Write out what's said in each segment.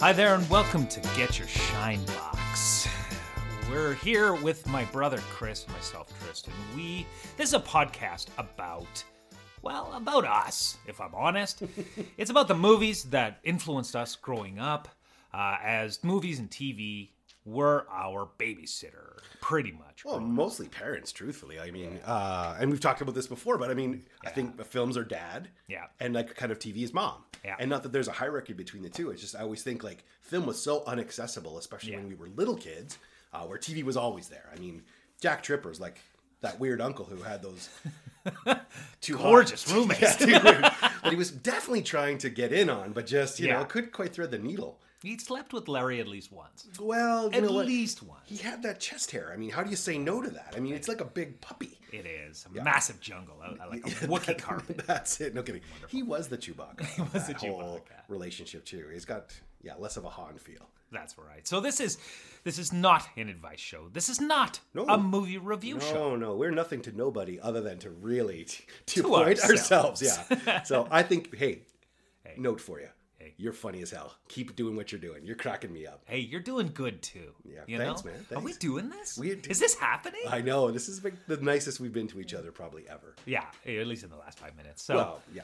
Hi there, and welcome to Get Your Shine Box. We're here with my brother Chris and myself, Tristan. We this is a podcast about well, about us, if I'm honest. it's about the movies that influenced us growing up, uh, as movies and TV were our babysitter, pretty much. Well, mostly parents, truthfully. I mean, uh, and we've talked about this before, but I mean, I think films are dad, Yeah. and like kind of TV is mom, Yeah. and not that there's a hierarchy between the two. It's just I always think like film was so unaccessible, especially when we were little kids, uh, where TV was always there. I mean, Jack Tripper's like that weird uncle who had those two Gorgeous roommates. yeah, two weird- that he was definitely trying to get in on, but just you Yeah. know couldn't quite thread the needle. He slept with Larry at least once. Well, At least once. He had that chest hair. I mean, how do you say no to that? I mean, it's like a big puppy. It is a massive jungle, I, I like a Wookiee carpet. That's it. No kidding. He was the Chewbacca. He was the whole Chewbacca. relationship too. He's got yeah less of a Han feel. That's right. So this is this is not an advice show. This is not No. a movie review show. No, no, we're nothing to nobody other than to really t- to, To point ourselves. ourselves. Yeah. so I think hey, Hey. note for you. Hey. You're funny as hell. Keep doing what you're doing. You're cracking me up. Hey, you're doing good too. Yeah, you thanks, know? man, Are we doing this? We- is this happening? I know this is the nicest we've been to each other probably ever. yeah, at least in the last five minutes. So, Well, yeah.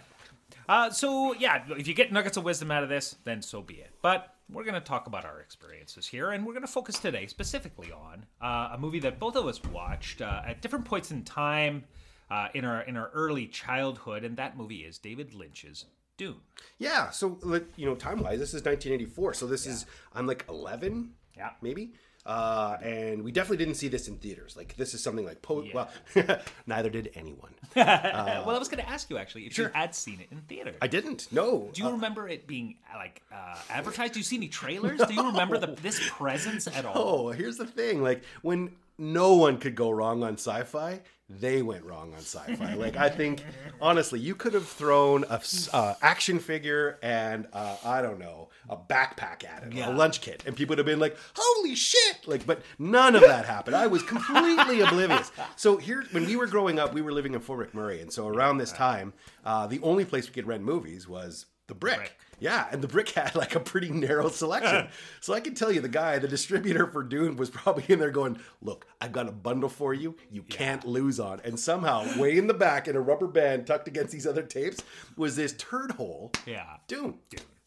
uh, so yeah, if you get nuggets of wisdom out of this, then so be it. But we're going to talk about our experiences here, and we're going to focus today specifically on uh, a movie that both of us watched uh, at different points in time uh, in our in our early childhood, and that movie is David Lynch's Dune. Yeah, so like you know, time wise, this is 1984. So this is I'm like 11, Yeah. maybe. Uh, and we definitely didn't see this in theaters. Like this is something like po- well, neither did anyone. well, I was going to ask you actually if you had seen it in theater. I didn't. No. Do you remember it being uh, like uh, advertised? Do you see any trailers? Do you remember the, this presence at all? Oh, here's the thing. Like when no one could go wrong on sci-fi, they went wrong on sci-fi. like I think, honestly, you could have thrown a uh, action figure and uh, I don't know a backpack at it, Yeah. a lunch kit, and people would have been like, "Holy shit!" Like, but none of that happened. I was completely oblivious. So here, when we were growing up, we were living in Fort McMurray, and so around this time, uh, the only place we could rent movies was the Brick. Brick. Yeah, and the brick had like a pretty narrow selection. so I can tell you the guy, the distributor for Dune, was probably in there going, Look, I've got a bundle for you you can't lose on. And somehow, way in the back in a rubber band tucked against these other tapes, was this turd hole Yeah, Dune,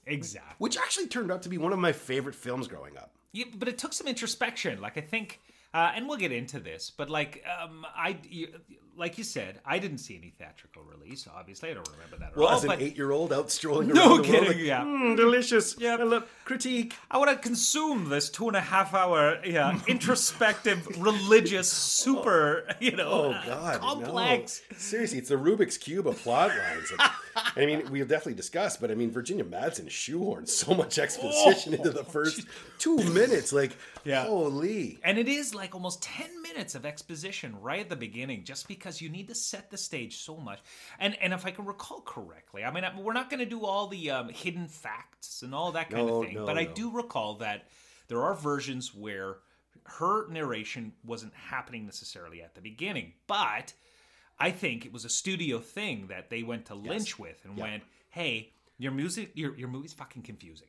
exactly. which actually turned out to be one of my favorite films growing up. Yeah, but it took some introspection. Like I think, uh, and we'll get into this. But like, um, I, you, like you said, I didn't see any theatrical release. Obviously, I don't remember that at Well, all. as an eight year old out strolling around No the world, kidding, like, yeah. "Mm, delicious. Yeah. I love critique. I want to consume this two and a half hour, yeah, introspective, religious, super, you know, Oh uh, God, complex. No. Seriously, it's the Rubik's cube of plot lines. And, I mean, we'll definitely discuss, but I mean, Virginia Madsen shoehorned so much exposition into the first two minutes. Like, Yeah. holy. And it is like almost 10 minutes of exposition right at the beginning, just because you need to set the stage so much. And and if I can recall correctly, I mean, we're not going to do all the um, hidden facts and all that kind No, of thing, no, but I do recall that there are versions where her narration wasn't happening necessarily at the beginning, but I think it was a studio thing that they went to Lynch with and went, "Hey, your music, your your movie's fucking confusing.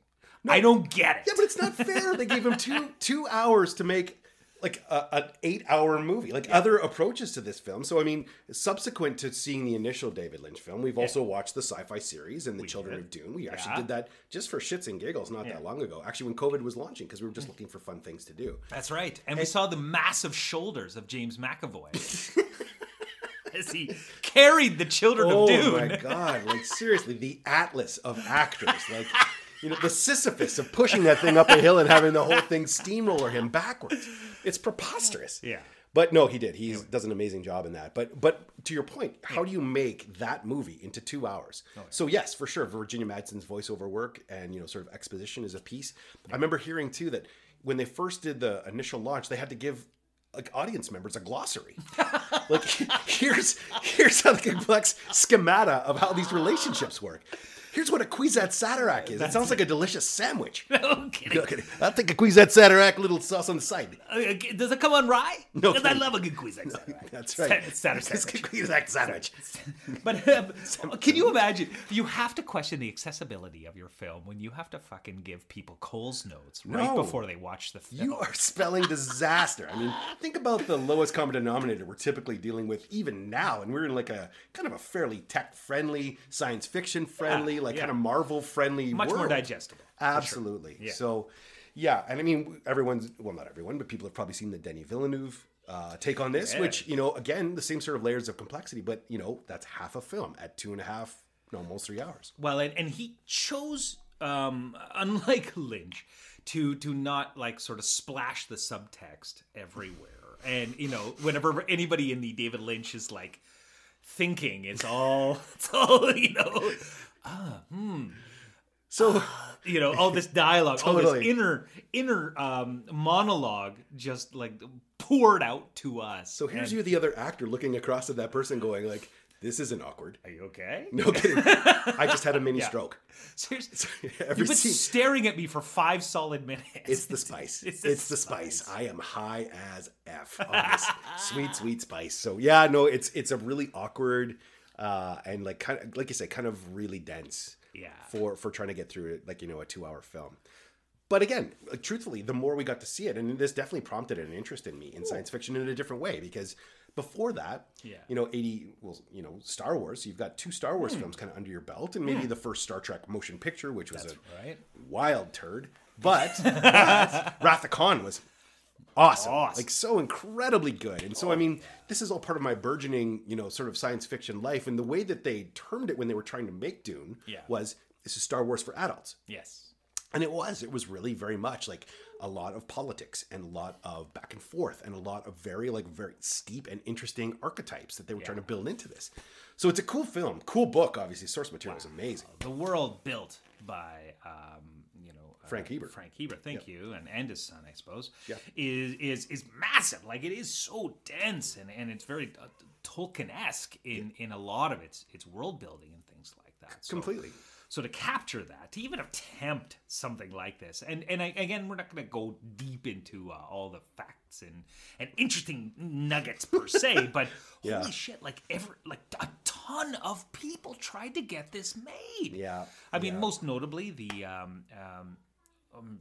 I don't get it." Yeah, but it's not fair. they gave him two two hours to make like a, an eight hour movie. Like other approaches to this film. So I mean, subsequent to seeing the initial David Lynch film, we've also watched the sci-fi series and the Children did. of Dune. We actually did that just for shits and giggles not that long ago. Actually, when COVID was launching, because we were just mm. looking for fun things to do. That's right. And we saw the massive shoulders of James McAvoy as he carried the children Oh of Dune. Oh my god! Like seriously, the Atlas of actors. Like you know, the Sisyphus of pushing that thing up a hill and having the whole thing steamroller him backwards. It's preposterous. Yeah. But no, he did. He does an amazing job in that. But but to your point, how do you make that movie into two hours? Oh, so yes, for sure, Virginia Madsen's voiceover work and you know sort of exposition is a piece. I remember hearing too that when they first did the initial launch, they had to give like audience members a glossary. like here's here's how the complex schemata of how these relationships work. Here's what a Cuisette Satarak is. That sounds like a delicious sandwich. No kidding. Okay, I'll take a Cuisette Satarak, little sauce on the side. Uh, Does it come on rye? No because I love a good Cuisine sandwich. That's right. Sa- Satter It's sandwich. Cuisette sandwich. But um, can you imagine? You have to question the accessibility of your film when you have to fucking give people Cole's notes right No. before they watch the film. You are spelling disaster. I mean, think about the lowest common denominator we're typically dealing with even now, and we're in like a kind of a fairly tech-friendly, science fiction friendly, like yeah. kind of Marvel friendly, Much more digestible. Absolutely. Yeah. So, yeah, and I mean, everyone's well, not everyone, but people have probably seen the Denis Villeneuve uh, take on this, Yeah. which you know, again, the same sort of layers of complexity, but you know, that's half a film at two and a half, no, almost three hours. Well, and, and he chose, um, unlike Lynch, to to not like sort of splash the subtext everywhere. And you know, whenever anybody in the David Lynch is like thinking, it's all it's all you know, Ah, hmm. So, ah. you know, all this dialogue, all this inner inner um, monologue, just like poured out to us. so here's And- you, the other actor, looking across at that person, going like, "This isn't awkward." Are you okay? No kidding. I just had a mini stroke. Seriously, Every you've been scene- staring at me for five solid minutes. It's the spice. It's It's, the the spice. I am high as f on this sweet, sweet spice. So yeah, no, it's it's a really awkward uh, and like kind of like you said, kind of really dense. Yeah. For for trying to get through it, like you know, a two hour film. But again, like, truthfully, the more we got to see it, and this definitely prompted an interest in me in science fiction in a different way because before that, Yeah. you know, 80, well, you know, Star Wars, you've got two Star Hmm. Wars films kind of under your belt, and maybe the first Star Trek motion picture, which was a right. wild turd. But, but Wrath of Khan was awesome. Awesome. Like so incredibly good. And so I mean, this is all part of my burgeoning, you know, sort of science fiction life. And the way that they termed it when they were trying to make Dune Yeah. was this is Star Wars for adults. Yes. And it was. It was really very much like a lot of politics and a lot of back and forth and a lot of very like very steep and interesting archetypes that they were trying to build into this. So it's a cool film, cool book. Obviously, source material is amazing. The world built by, um, Frank Herbert. Frank Hebert, thank you, and and his son, I suppose. Yeah. Is is is massive. Like it is so dense, and and it's very uh, Tolkien esque in in a lot of its its world building and things like that. So, Completely. So to capture that, to even attempt something like this, and and I, again, we're not going to go deep into uh, all the facts and and interesting nuggets per se, but Yeah. holy shit, like every like a ton of people tried to get this made. Yeah. I mean, yeah. most notably the um, um, um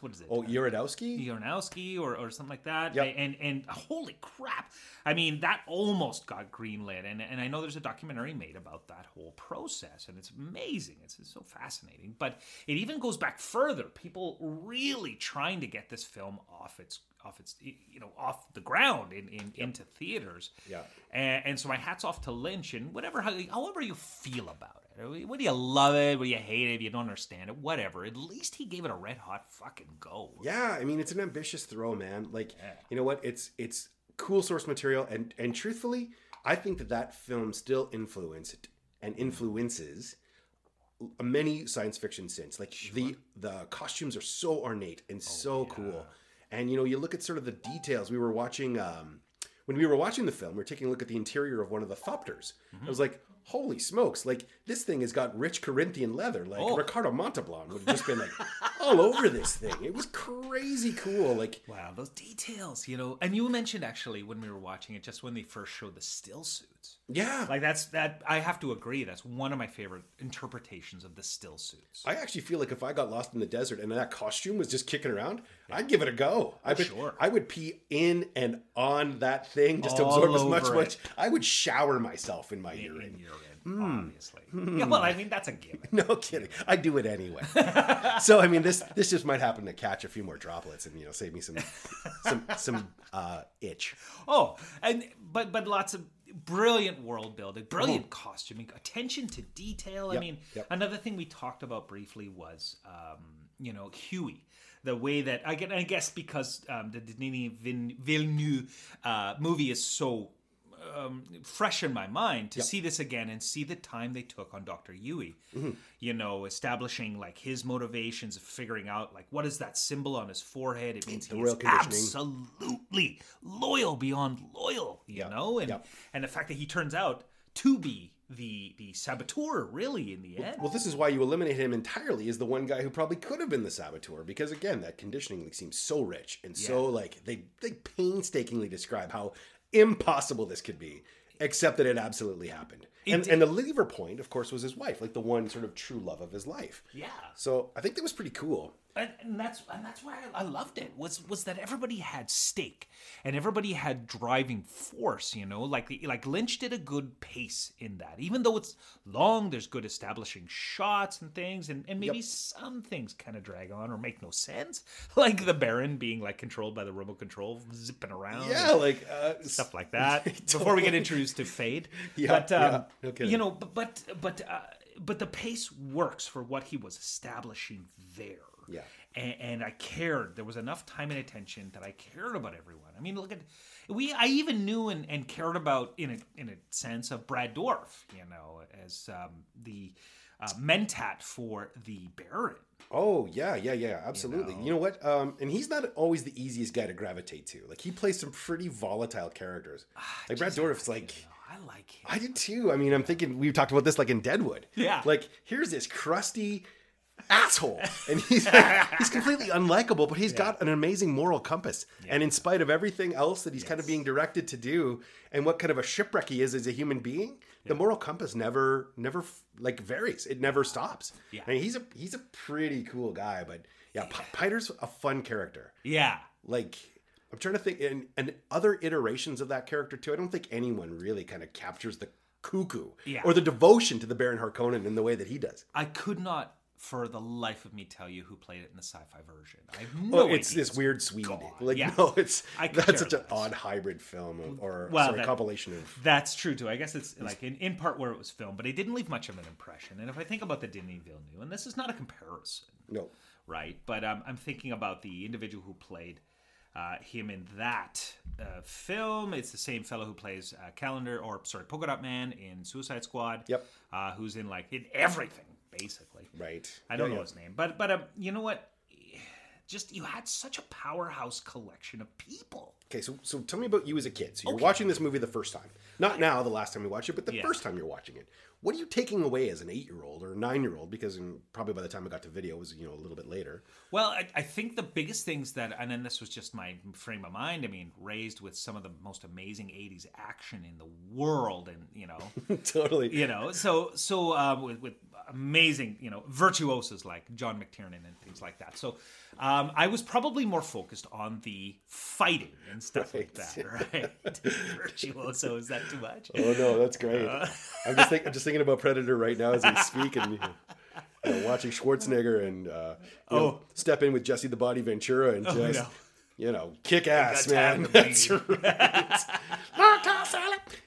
what is it? Oh, Urodowski? Yarnowski or, or something like that. Yep. And and holy crap. I mean, that almost got greenlit. And and I know there's a documentary made about that whole process and it's amazing. It's, it's so fascinating. But it even goes back further. People really trying to get this film off its off its you know off the ground in, in into theaters. Yeah. And, and so my hats off to Lynch and whatever however you feel about it. Whether you love it, What do you hate it, if you don't understand it, whatever. At least he gave it a red hot fucking go. Yeah, I mean it's an ambitious throw, man. Like, you know what? It's it's cool source material, and and truthfully, I think that that film still influenced and influences many science fiction since. Like the the costumes are so ornate and so cool, and you know you look at sort of the details. We were watching um, when we were watching the film. We were taking a look at the interior of one of the Thopters. I was like. Holy smokes! Like this thing has got rich Corinthian leather. Like Oh. Ricardo Montalban would have just been like all over this thing. It was crazy cool. Like Wow, those details, you know. And you mentioned actually when we were watching it, just when they first showed the still suits. yeah, Like that's that. I have to agree. That's one of my favorite interpretations of the still suits. I actually feel like if I got lost in the desert and that costume was just kicking around, I'd give it a go. I would, sure. I would pee in and on that thing just to absorb as much. much. I would shower myself in my in urine. urine, Hmm. obviously. Yeah, well, I mean that's a given. No kidding. I do it anyway. so I mean, this this just might happen to catch a few more droplets and you know save me some some some uh, itch. Oh, and but but lots of brilliant world building, brilliant costuming, attention to detail. I mean, yep. another thing we talked about briefly was um, you know Yueh. The way that I get, I guess, because um, the Denis Villeneuve uh, movie is so um, fresh in my mind to see this again and see the time they took on Dr. Yueh. Mm-hmm. You know, establishing like his motivations, figuring out like what is that symbol on his forehead? It means he royal absolutely loyal beyond loyal. You Yeah, know, and yeah. and the fact that he turns out to be the the saboteur really in the end. Well, this is why you eliminate him entirely. Is the one guy who probably could have been the saboteur because again, that conditioning seems so rich and so like they they painstakingly describe how impossible this could be, except that it absolutely happened. and did. and the lever point, of course, was his wife, like the one sort of true love of his life. yeah. So I think that was pretty cool. And, and that's and that's why I, I loved it was was that everybody had stake and everybody had driving force you know? Like like lynch did a good pace in that. Even though it's long there's good establishing shots and things and, and maybe some things kind of drag on or make no sense. Like the baron being like controlled by the remote control zipping around. Yeah, like uh, stuff like that before we get introduced to fade. Yeah, but um, yeah, kidding. you know but but but, uh, but the pace works for what he was establishing there Yeah. and, and I cared. There was enough time and attention that I cared about everyone. I mean, look at we. I even knew and, and cared about in a in a sense of Brad Dourif, you know, as um, the uh, mentat for the Baron. Oh yeah, yeah, yeah, absolutely. You know, what? Um, and he's not always the easiest guy to gravitate to. Like he plays some pretty volatile characters. Like Brad Dourif's like. I like him. I did too. I mean, I'm thinking we've talked about this like in Deadwood. Yeah. Like here's this crusty asshole, and he's like, he's completely unlikable, but he's got an amazing moral compass. And in spite of everything else that he's kind of being directed to do, and what kind of a shipwreck he is as a human being, the moral compass never, never like varies. It never stops. Yeah. I mean, he's a he's a pretty cool guy, but yeah, P- Piter's a fun character Yeah. like I'm trying to think and and other iterations of that character too. I don't think anyone really kind of captures the cuckoo Yeah. or the devotion to the Baron Harkonnen in the way that he does. I could not, for the life of me, tell you who played it in the sci-fi version. I have no Oh, it's idea. this weird Swede. God, Like yeah. no, it's I that's such an odd hybrid film of- or Well, sorry, that- compilation of That's true too. I guess it's like in, in part where it was filmed, but it didn't leave much of an impression. And if I think about the Denis Villeneuve, and this is not a comparison, no. right? But um, I'm thinking about the individual who played uh, him in that uh, film. It's the same fellow who plays uh, Calendar, or sorry, Polka Dot Man in Suicide Squad. Yep. Uh, who's in like in everything basically. Right. I don't Yeah, know yeah. his name, but but um, you know what? Just you had such a powerhouse collection of people. Okay, so so tell me about you as a kid. So you're watching this movie the first time. Not now, the last time you watched it, but the Yeah. first time you're watching it. What are you taking away as an eight-year-old or nine-year-old? Because mm, probably by the time I got to video, it was you know a little bit later. Well, I, I think the biggest things that, and then this was just my frame of mind. I mean, raised with some of the most amazing '80s action in the world, and you know, totally. you know, so so um, with, with amazing, you know, virtuosos like John McTiernan and things like that. So um, I was probably more focused on the fighting and stuff like that, right? Virtuoso is that too much? Oh no, that's great. Uh. I'm just think, I'm just thinking about Predator right now as we speak, and you know, watching Schwarzenegger and uh, you know, Oh. step in with Jesse the Body Ventura and just no. you know kick ass, man. That's right.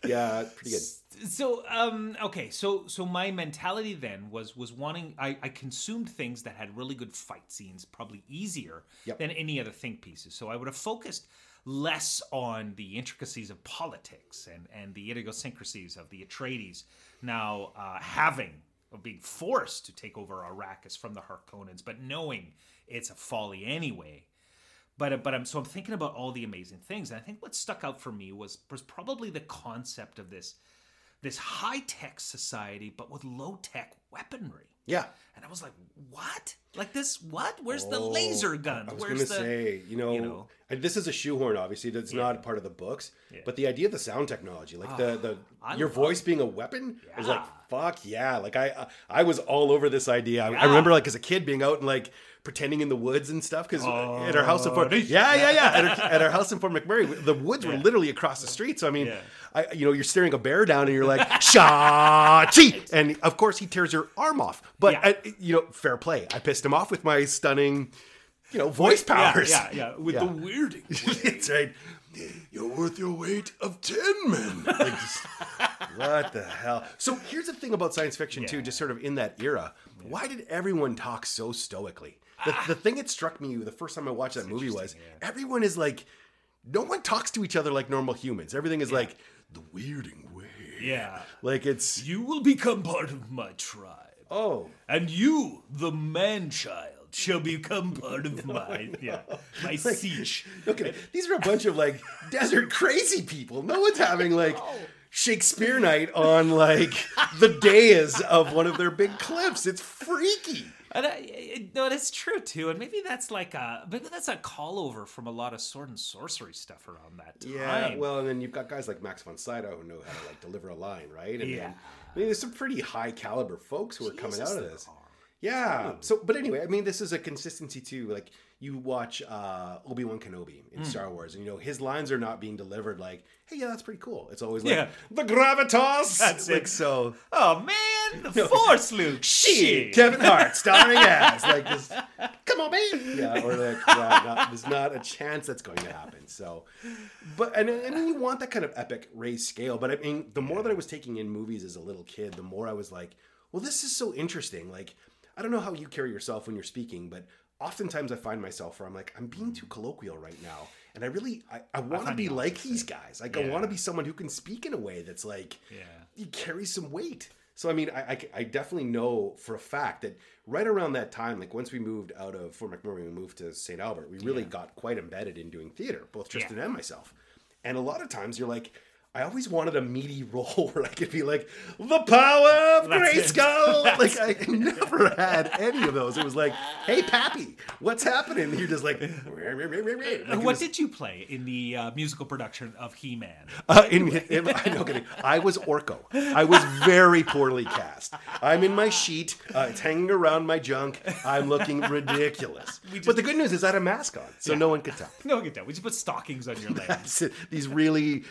Yeah, pretty good. so um okay so so my mentality then was was wanting I, I consumed things that had really good fight scenes probably easier Yep. than any other think pieces so i would have focused less on the intricacies of politics and and the idiosyncrasies of the atreides now uh having of being forced to take over arrakis from the harkonnens but knowing it's a folly anyway but but I'm so I'm thinking about all the amazing things, and I think what stuck out for me was was probably the concept of this this high tech society, but with low tech weaponry. Yeah. And I was like, what? Like this? What? Where's the Oh, laser gun? I was Where's gonna the? say, you know, you know. and this is a shoehorn. Obviously, that's not part of the books. But the idea of the sound technology, like the the I your voice being a weapon, I was like, fuck yeah! Like I uh, I was all over this idea. I, I remember like as a kid being out and like pretending in the woods and stuff because at our house in Fort, Oh, yeah, yeah, yeah, at our, at our house in Fort McMurray, the woods were literally across the street. So I mean, Yeah. I, you know, you're staring a bear down and you're like, Shachi! And of course, he tears your arm off. But, Yeah. I, you know, fair play. I pissed him off with my stunning, you know, voice powers. yeah, yeah. With Yeah. the weirding. It's right. You're worth your weight of 10 men. Like, just- what the hell? So here's the thing about science fiction, too, just sort of in that era. Why did everyone talk so stoically? The, the thing that struck me the first time I watched that movie was everyone is like, no one talks to each other like normal humans. Everything is like, the weirding way. yeah. Like it's, You will become part of my tribe, oh, and you, the man child, shall become part of my yeah my siege. Okay, these are a bunch of like desert crazy people. No one's having like, Shakespeare night on like the dais of one of their big cliffs. It's freaky. And I, no, that's true too, and maybe that's like a maybe that's a call over from a lot of sword and sorcery stuff around that time. Yeah, well, and then you've got guys like Max von Sydow who know how to like deliver a line, right? And Yeah. then, I mean, there's some pretty high caliber folks who are coming out of this. are. Yeah. So, but anyway, I mean, this is a consistency too. Like you watch uh, Obi Wan Kenobi in Star Wars, and you know his lines are not being delivered like, "Hey, yeah, that's pretty cool." It's always like, Yeah. "The gravitas." That's like it. so. Oh man, the Force, Luke. Shit, Kevin Hart starring as like this. Come on, babe. Yeah, or like yeah, not, there's not a chance that's going to happen. So, but and and then you want that kind of epic raised scale. But I mean, the more that I was taking in movies as a little kid, the more I was like, well, this is so interesting. Like, I don't know how you carry yourself when you're speaking, but oftentimes I find myself where I'm like, I'm being too colloquial right now. And I really, I, I want to be like these guys. Like, I want to be someone who can speak in a way that's like, Yeah. you carry some weight. So I mean, I, I, I definitely know for a fact that right around that time, like once we moved out of Fort McMurray, we moved to St. Albert. We really got quite embedded in doing theater, both Tristan and myself. And a lot of times, you're like, I always wanted a meaty role where I could be like, the power of. Grayskull. like I never had any of those. It was like, hey, Pappy, what's happening? You're just like, like what was- did you play in the uh, musical production of He-Man? Uh, in, in, I kidding. I was Orko. I was very poorly cast. I'm in my sheet. Uh, it's hanging around my junk. I'm looking ridiculous. but the good news is I had a mask on, so no one could tell. No, get tell. We just put stockings on your legs. These really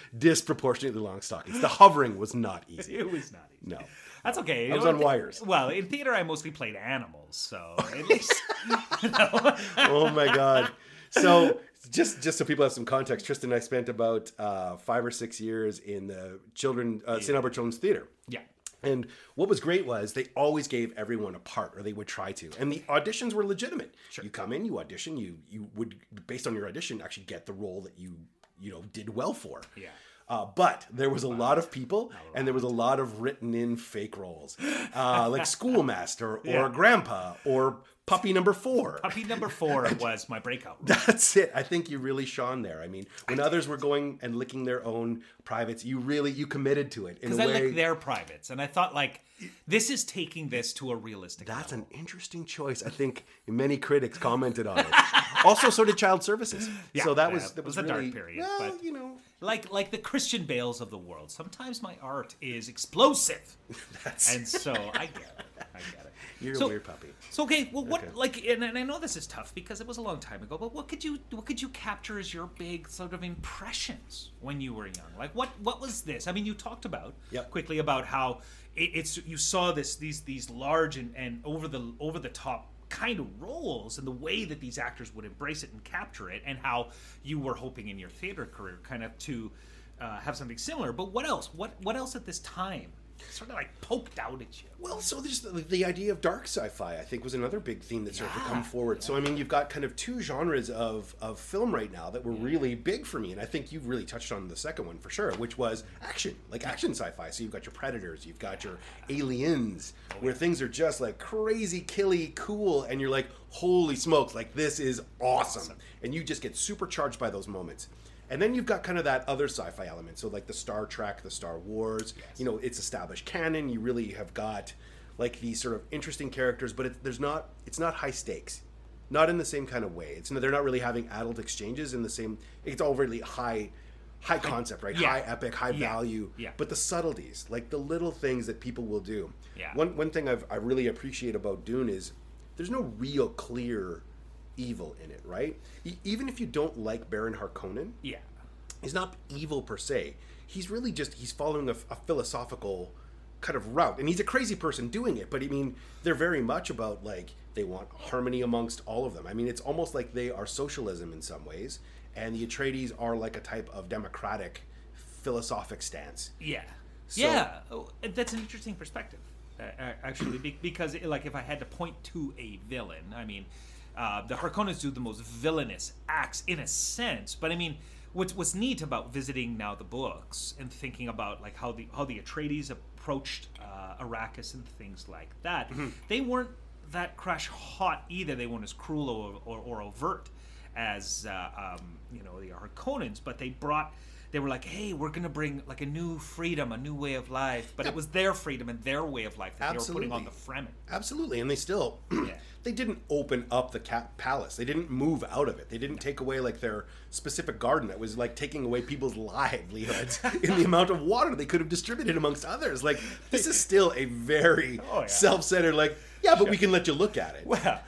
disproportionately long stockings. The hovering was not easy. it was not easy. No. That's okay. I was on wires. Well, in theater, I mostly played animals, so at least Oh my god. So just just so people have some context, Tristan and I spent about uh, five or six years in the children uh, St. Albert Children's Theater. yeah. And what was great was they always gave everyone a part, or they would try to. And the auditions were legitimate. Sure. You come in, you audition, you you would based on your audition actually get the role that you you know did well for. Yeah. Uh, but there was a lot of people, and there was a lot. of written in fake roles, uh, like schoolmaster or Yeah. grandpa or puppy number four. Puppy number four was my breakout. That's it. I think you really shone there. I mean, when others were going and licking their own privates, you really you committed to it in a Because I way. like their privates, and I thought like this is taking this to a realistic. That's level. an interesting choice. I think many critics commented on it. also, so did Child Services. Yeah, so that yeah, was that was, was a dark period, Well, but- you know, like like the Christian Bales of the world. Sometimes my art is explosive, that's and so I get it. I get it. You're so, a weird puppy. So okay, well, what Okay. like, and, and I know this is tough because it was a long time ago. But what could you what could you capture as your big sort of impressions when you were young? Like what what was this? I mean, you talked about Yep. quickly about how it, it's you saw this these these large and, and over the over the top kind of roles and the way that these actors would embrace it and capture it and how you were hoping in your theater career kind of to uh, have something similar but what else what what else at this time sort of like poked out at you Well, so there's the, the idea of dark sci-fi. I think was another big theme that started to come forward. So I mean, you've got kind of two genres of of film right now that were really big for me, and I think you've really touched on the second one for sure, which was action, like action sci-fi. So you've got your predators, you've got your aliens, oh, where things are just like crazy, killy, cool, and you're like, holy smokes, like this is awesome, and you just get supercharged by those moments. And then you've got kind of that other sci-fi element. So like the Star Trek, the Star Wars, you know, it's established canon. You really have got like these sort of interesting characters, but it, there's not it's not high stakes, not in the same kind of way. It's they're not really having adult exchanges in the same. It's all really high, high concept, right? yeah. High epic, high Yeah. value. Yeah. But the subtleties, like the little things that people will do. Yeah. One one thing I've, I really appreciate about Dune is there's no real clear evil in it, right? E- even if you don't like Baron Harkonnen, yeah he's not evil per se. He's really just he's following a, a philosophical kind of route, and he's a crazy person doing it. But I mean, they're very much about like they want harmony amongst all of them. I mean, it's almost like they are socialism in some ways, and the Atreides are like a type of democratic philosophic stance. Yeah. So- yeah. Oh, that's an interesting perspective, uh, uh, actually, because like if I had to point to a villain, I mean, uh, the Harkonnens do the most villainous acts in a sense, but I mean. What's, what's neat about visiting now the books and thinking about like how the how the Atreides approached uh, Arrakis and things like that, they weren't that crash hot either. They weren't as cruel or, or, or overt as uh, um, you know the Harkonnens, but they brought they were like, "Hey, we're gonna bring like a new freedom, a new way of life," but it was their freedom and their way of life that they were putting on the Fremen. Absolutely, and they still they didn't open up the cat palace. They didn't move out of it. They didn't take away like their specific garden that was like taking away people's livelihoods in the amount of water they could have distributed amongst others. Like this is still a very Oh, yeah. self-centered. Like yeah, but we can let you look at it. Well,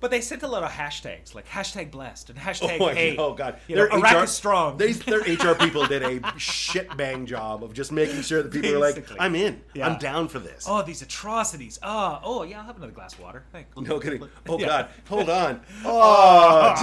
but they sent a lot of hashtags like hashtag blessed and oh hashtag Oh, hey. know, God. You know, Their Iraq HR is strong. They, their HR people did a shit bang job of just making sure that people were like, "I'm in. Yeah. I'm down for this." oh, these atrocities. Oh, oh yeah, I'll have another glass of water. Thanks. No kidding. Oh Yeah. God, hold on. Oh,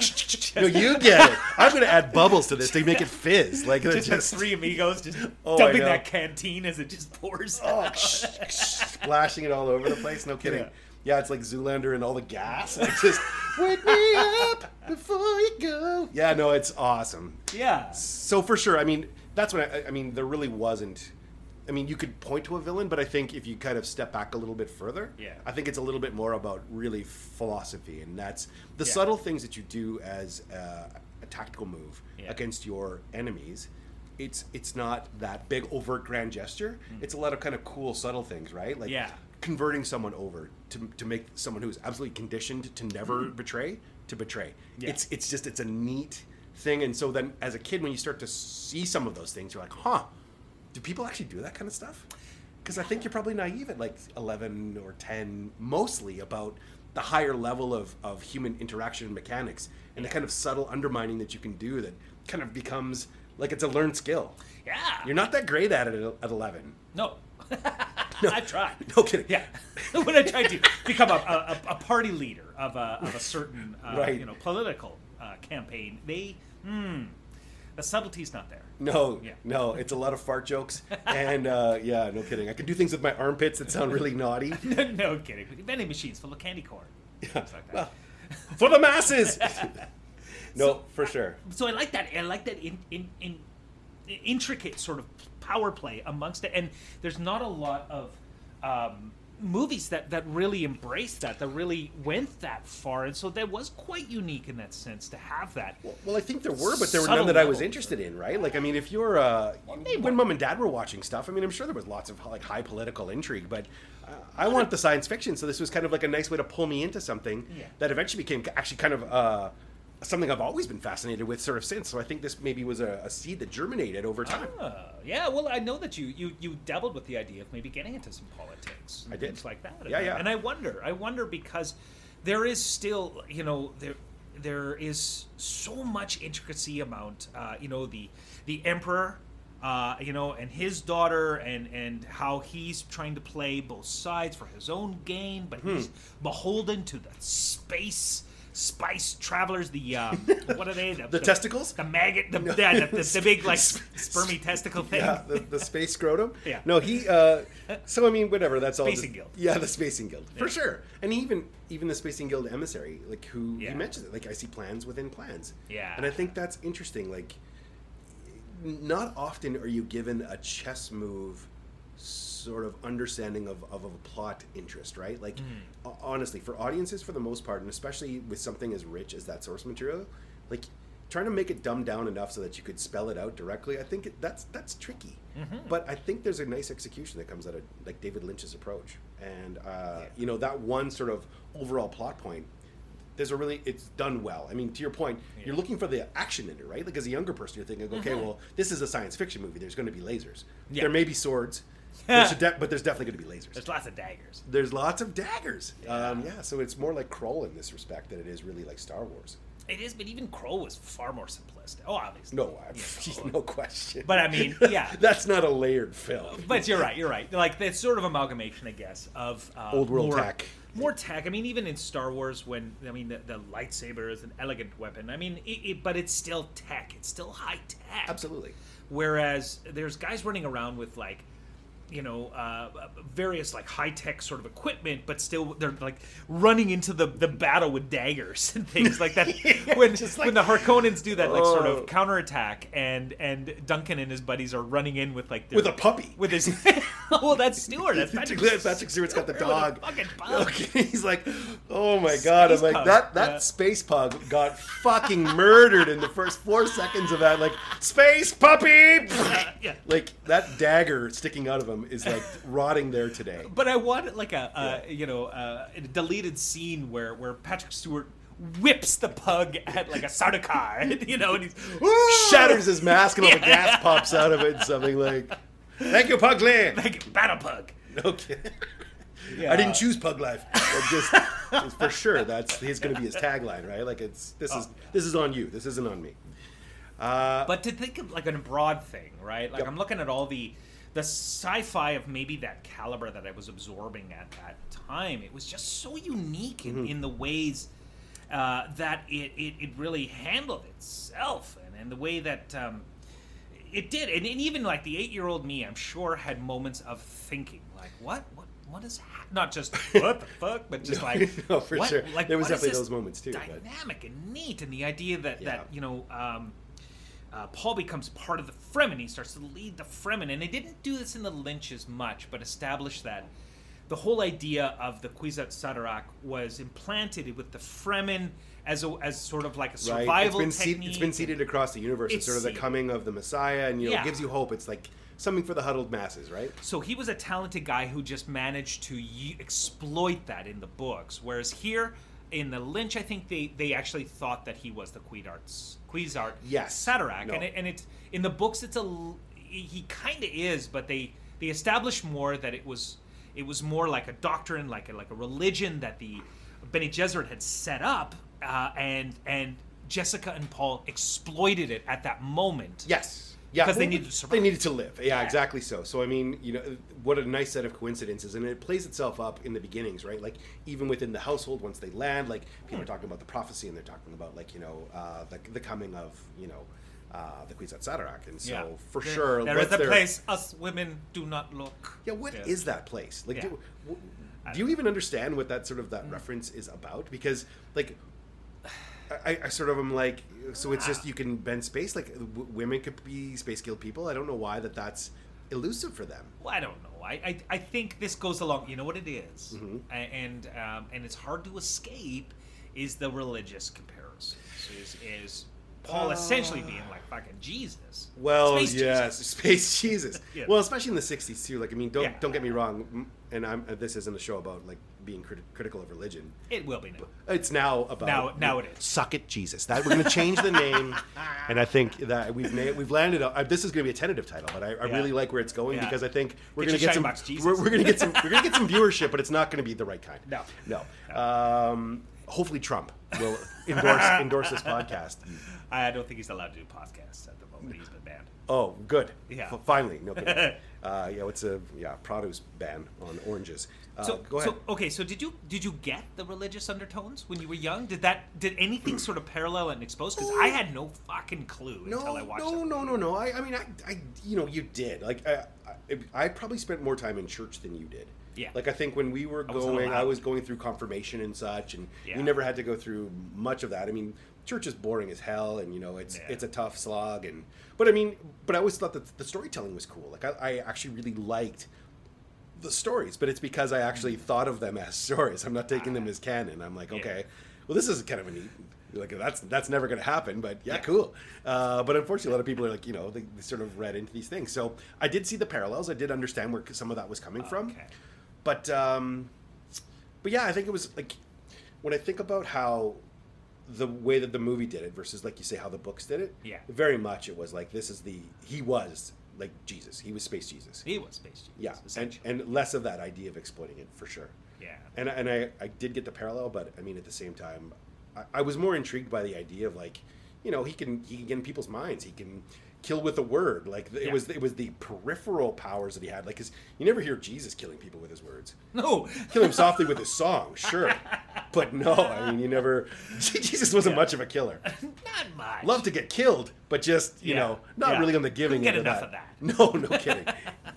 just no, you get it. I'm gonna add bubbles to this to make it fizz. Like Just, just, three amigos just Oh, dumping that canteen as it just pours. oh, splashing it all over the place. No kidding. Yeah. Yeah. it's like Zoolander and all the gas. Like just wake me up before you go. Yeah, no, it's awesome. yeah. So for sure, I mean, that's what I, I mean. There really wasn't. I mean, you could point to a villain, but I think if you kind of step back a little bit further, Yeah. I think it's a little bit more about really philosophy, and that's the Yeah. subtle things that you do as a, a tactical move Yeah. against your enemies. It's it's not that big overt grand gesture. It's a lot of kind of cool subtle things, right? Like Mm. Yeah. Converting someone over to, to make someone who's absolutely conditioned to never Mm. betray to betray. Yeah. It's it's just it's a neat thing and so then as a kid when you start to see some of those things you're like huh do people actually do that kind of stuff because i think you're probably naive at like 11 or 10 mostly about the higher level of, of human interaction and mechanics and the kind of subtle undermining that you can do that kind of becomes like it's a learned skill Yeah. you're not that great at it at at 11 No. I tried. no kidding Yeah. when I tried to become a, a, a party leader of a, of a certain uh, Right. you know political uh, campaign, they hmm, the subtlety's not there. No, Yeah. no, it's a lot of fart jokes, and uh, yeah, no kidding. I can do things with my armpits that sound really naughty. no kidding. Vending machines full of candy corn. Things like that. Well, for the masses. no, for sure. so I like that. I like that in, in, in intricate sort of power play amongst it. And there's not a lot of um, movies that, that really embraced that, that really went that far. And so that was quite unique in that sense to have that. Well, I think there were, but there were none that I was interested in, right? Like, I mean, if you're uh, they when mom and dad were watching stuff, I mean, I'm sure there was lots of like high political intrigue, but uh, I want the science fiction, so this was kind of like a nice way to pull me into something Yeah. that eventually became actually kind of uh, something I've always been fascinated with, sort of since. So I think this maybe was a, a seed that germinated over time. Uh, yeah, well, I know that you, you you dabbled with the idea of maybe getting into some politics, and I did. things like that. Yeah, and, yeah. And I wonder, I wonder because there is still, you know, there there is so much intricacy amount, uh, you know, the the emperor, uh, you know, and his daughter, and and how he's trying to play both sides for his own gain, but he's Hmm. beholden to the space. Spice travelers, the um, what are they? The testicles? the maggot, the, yeah, the, the, the big like spermy testicle thing. Yeah, the, the space scrotum. Yeah. No, he. Uh, so I mean, whatever. That's all. Spacing just- Guild. Yeah, the Spacing Guild for sure. And even even the Spacing Guild emissary, like who Yeah. he mentions it. Like I see plans within plans. Yeah. And I think that's interesting. Like, not often are you given a chess move sort of understanding of, of a plot interest, right? Like, mm. ho- honestly, for audiences, for the most part, and especially with something as rich as that source material, like trying to make it dumbed down enough so that you could spell it out directly, I think it, that's that's tricky. Mm-hmm. But I think there's a nice execution that comes out of like David Lynch's approach, and uh, you know that one sort of overall plot point. There's a really, it's done well. I mean, to your point, you're looking for the action in it, right? Like as a younger person, you're thinking, okay, mm-hmm. well, this is a science fiction movie. There's going to be lasers. Yeah. There may be swords, there's a de- but there's definitely going to be lasers. There's lots of daggers. There's lots of daggers. Yeah. Um, yeah, so it's more like Krull in this respect than it is really like Star Wars. It is, but even Krull was far more simplistic. Oh, obviously. No, Yeah. no question. But I mean, yeah. that's not a layered film. But you're right. You're right. Like it's sort of amalgamation, I guess, of uh, Old world more, tech. More tech. I mean, even in Star Wars, when I mean the, the lightsaber is an elegant weapon. I mean, it, it, but it's still tech. It's still high tech. Absolutely. Whereas there's guys running around with like you know, uh, various like high tech sort of equipment, but still they're like running into the, the battle with daggers and things like that. Yeah, when just like- when the Harkonnens do that like sort Oh. of counterattack, and and Duncan and his buddies are running in with like their, With a puppy. with his. well, that's Stewart. That's Patrick. Patrick Stewart's got the dog. fucking pug. Okay, he's like, oh my god! I'm like pug, that. That yeah. space pug got fucking murdered in the first four seconds of that. Like space puppy. yeah. Like that dagger sticking out of him is like rotting there today. But I want like a, a you know uh, a deleted scene where where Patrick Stewart whips the pug at like a Sardaukar, you know, and he Shatters his mask and all the gas pops out of it and something like. Thank you, Pugly. like battle pug. Okay. Yeah. I didn't choose pug life. But just, just for sure, that's he's going to be his tagline, right? Like it's this is this is on you. This isn't on me. Uh, But to think of like a broad thing, right? Like Yep. I'm looking at all the the sci-fi of maybe that caliber that I was absorbing at that time. It was just so unique in, in the ways uh, that it, it, it really handled itself and, and the way that um, it did. And, and even like the eight year old me, I'm sure had moments of thinking like, what, what, what is ha-? not just what the fuck, but just No, like no, for what- sure. Like, There was definitely those moments too, but- Dynamic and neat, and the idea that Yeah. that you know. Um, uh, Paul becomes part of the Fremen. He starts to lead the Fremen, and they didn't do this in the Lynch as much, but established that the whole idea of the Kwisatz Haderach was implanted with the Fremen as a, as sort of like a right? survival It's been, seed, technique. it's been seeded across the universe. It's, It's sort of the coming of the Messiah, and you know, Yeah. it gives you hope. It's like something for the huddled masses, right? So he was a talented guy who just managed to y- exploit that in the books. Whereas here in the Lynch, I think they, they actually thought that he was the Queedarts, Queezart Yes. Sadarak. No. And, it, and it's in the books, it's a he kind of is, but they they established more that it was it was more like a doctrine, like a, like a religion that the Bene Gesserit had set up, uh, and and Jessica and Paul exploited it at that moment. Yes. Yeah, 'Cause they needed to survive. They needed to live. Yeah, Yeah. exactly so. So I mean, you know, what a nice set of coincidences, and it plays itself up in the beginnings, right? Like even within the household, once they land, like people Hmm. are talking about the prophecy, and they're talking about like you know uh, the, the coming of you know uh, the Kwisatz Haderach, and so Yeah. for There- sure, there is a their- place us women do not look. Yeah, what is Yes. that place? Like, Yeah. do, w- do you even understand what that sort of that reference is about? Because, like, I, I sort of am like, so it's just you can bend space. Like, w- women could be space skilled people. I don't know why that that's elusive for them. Well, I don't know. I, I, I think this goes along. You know what it is? Mm-hmm. And um, and it's hard to escape. Is the religious comparisons? Is is Paul essentially being like fucking Jesus? Well, Space yes, Jesus. space Jesus. Yeah. Well, especially in the '60s too. Like, I mean, don't Yeah. don't get me wrong. And I'm uh, this isn't a show about like being criti- critical of religion. It will be now. It's now about Now- now it is. Suck it, Jesus. That we're going to change the name, and I think that we've na- we've landed. on- Uh, this is going to be a tentative title, but I, I Yeah. really like where it's going Yeah. because I think we're going to get some. We're, we're going to get some. We're going to get some viewership, but it's not going to be the right kind. No. no. Um, hopefully, Trump will endorse endorse this podcast. I don't think he's allowed to do podcasts at the moment. He's been banned. Oh, good. Yeah. F- finally, no kidding. uh, yeah, what's a yeah produce ban on oranges? Uh, So, go ahead. so okay, so did you did you get the religious undertones when you were young? Did that did anything sort of parallel and expose? Because I had no fucking clue No, until I watched it. no, it. no, no, no. I, I mean, I, I, you know, you did. Like, I, I, I probably spent more time in church than you did. Yeah. Like, I think when we were going, I was going through confirmation and such, and Yeah. you never had to go through much of that. I mean, church is boring as hell, and you know, it's Yeah. it's a tough slog, and but I mean, but I always thought that the storytelling was cool. Like, I, I actually really liked the stories, but it's because I actually thought of them as stories. I'm not taking them as canon. I'm like, Yeah. okay, well, this is kind of a neat. Like that's that's never going to happen, but yeah, Yeah. cool. Uh, but unfortunately, a lot of people are like, you know, they, they sort of read into these things. So I did see the parallels. I did understand where some of that was coming from. But um, but yeah, I think it was like when I think about how the way that the movie did it versus like you say how the books did it. Yeah. Very much it was like this is the he was like Jesus. He was space Jesus. He was Space Jesus. Yeah, and, and less of that idea of exploiting it for sure. yeah. And and I, I did get the parallel, but I mean at the same time, I, I was more intrigued by the idea of like, you know, he can he can get in people's minds. He can kill with a word. Like it Yeah. was it was the peripheral powers that he had. Like, cause you never hear Jesus killing people with his words. No. Kill him softly with his song, sure, but no. I mean, you never. Jesus wasn't Yeah. much of a killer. Not much. Love to get killed, but just you Yeah. know, not really on the giving. Couldn't get end enough of that. No, no kidding.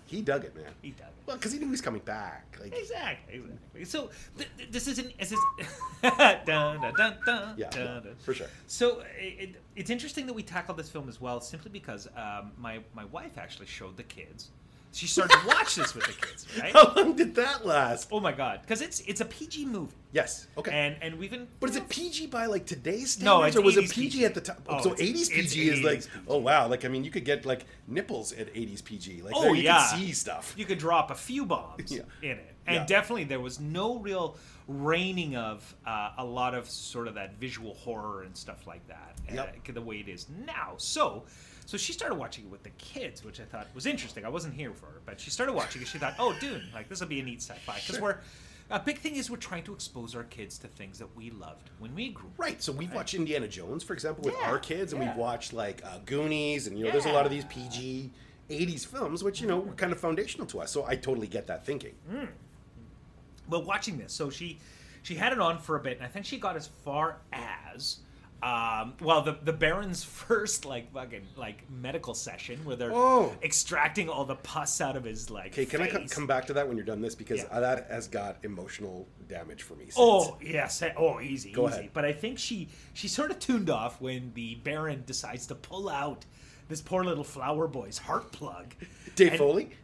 he dug it, man. He dug it. Well, because he knew he was coming back. Like, Exactly. exactly. So th- th- this isn't. This is. dun, dun, dun, dun, yeah, dun, no, dun. for sure. So it, it, it's interesting that we tackled this film as well, simply because um, my my wife actually showed the kids. She started to watch this with the kids, right? How long did that last? Oh my god, because it's it's a PG movie, Yes. Okay. and and we've been. but is it PG by like today's standards, No, or was it PG, PG. at the time? Oh, so 80s it's PG is like, 80s oh wow, like I mean, you could get like nipples at 80s PG. Like Oh there you yeah, could see stuff. You could drop a few bombs Yeah. in it, and Yeah. definitely there was no real raining of uh, a lot of sort of that visual horror and stuff like that, uh, Yep. the way it is now. So, so she started watching it with the kids, which I thought was interesting. I wasn't here for her, but she started watching it. She thought, "Oh, dude, like this will be a neat sci-fi," because Sure. we're a big thing is we're trying to expose our kids to things that we loved when we grew up. Right. So we've watched Indiana Jones, for example, with Yeah, our kids, and yeah. we've watched like uh, Goonies, and you know, there's a lot of these PG 80s films, which you know were kind of foundational to us. So I totally get that thinking. But watching this so she she had it on for a bit and i think she got as far as um, well, the the Baron's first like fucking like medical session where they're Oh. extracting all the pus out of his like. Okay, can I co- come back to that when you're done this because Yeah. that has got emotional damage for me. Since. Oh yes, eh, oh easy, Go easy. ahead. But I think she she sort of tuned off when the Baron decides to pull out this poor little flower boy's heart plug. Dave And- Foley.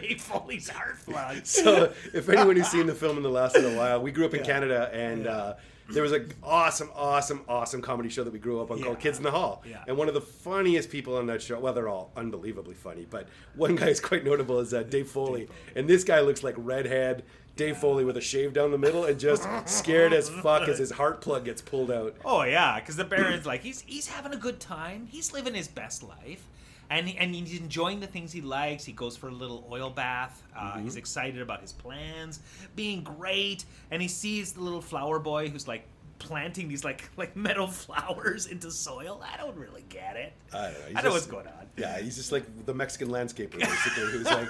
Dave Foley's heart plug. so if anyone who's seen the film in the last little while, we grew up in Canada and uh, there was an awesome, awesome, awesome comedy show that we grew up on called Kids in the Hall. Yeah. And one of the funniest people on that show, well, they're all unbelievably funny, but one guy is quite notable is uh, Dave Foley. And this guy looks like redhead Dave Foley with a shave down the middle and just scared as fuck as his heart plug gets pulled out. Oh yeah, because the Baron's like he's he's having a good time. He's living his best life, and and he's enjoying the things he likes. He goes for a little oil bath. Uh, Mm-hmm. He's excited about his plans being great, and he sees the little flower boy who's like planting these like like metal flowers into soil. I don't really get it. I don't know. I know just- what's going on. Yeah, he's just like the Mexican landscaper, basically, who's like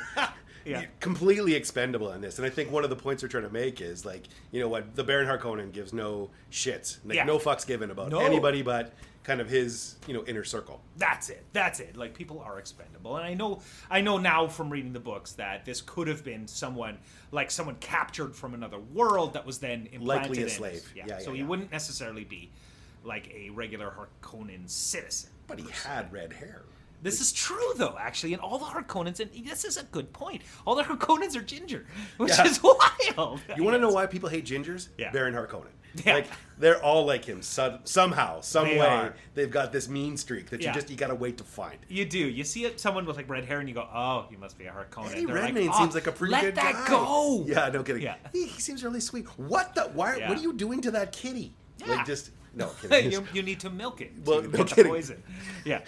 Yeah. completely expendable in this. And I think one of the points we're trying to make is like, you know what, the Baron Harkonnen gives no shits, like Yeah. no fucks given about No. anybody but kind of his, you know, inner circle. That's it. That's it. Like people are expendable, and I know. I know now from reading the books that this could have been someone like someone captured from another world that was then implanted Likely a slave. us. Yeah. Yeah, so yeah, he wouldn't necessarily be like a regular Harkonnen citizen. But he had red hair. This is true, though, actually, and all the Harkonnens, and this is a good point. All the Harkonnens are ginger, which Yeah. is wild. You want to know why people hate gingers? Yeah. Baron Harkonnen. Yeah. Like they're all like him so, somehow, some They way. are. They've got this mean streak that Yeah. you just you gotta wait to find. You do. You see it, someone with like red hair, and you go, "Oh, you must be a Harkonnen." Eddie They're Redmayne "Oh, seems like a pretty let good that guy. go. Yeah, no kidding. Yeah. He, he seems really sweet. What the? Why? Yeah. What are you doing to that kitty? Yeah. Like just no kidding. you, you need to milk it. Well, to no get the kidding. poison. Yeah.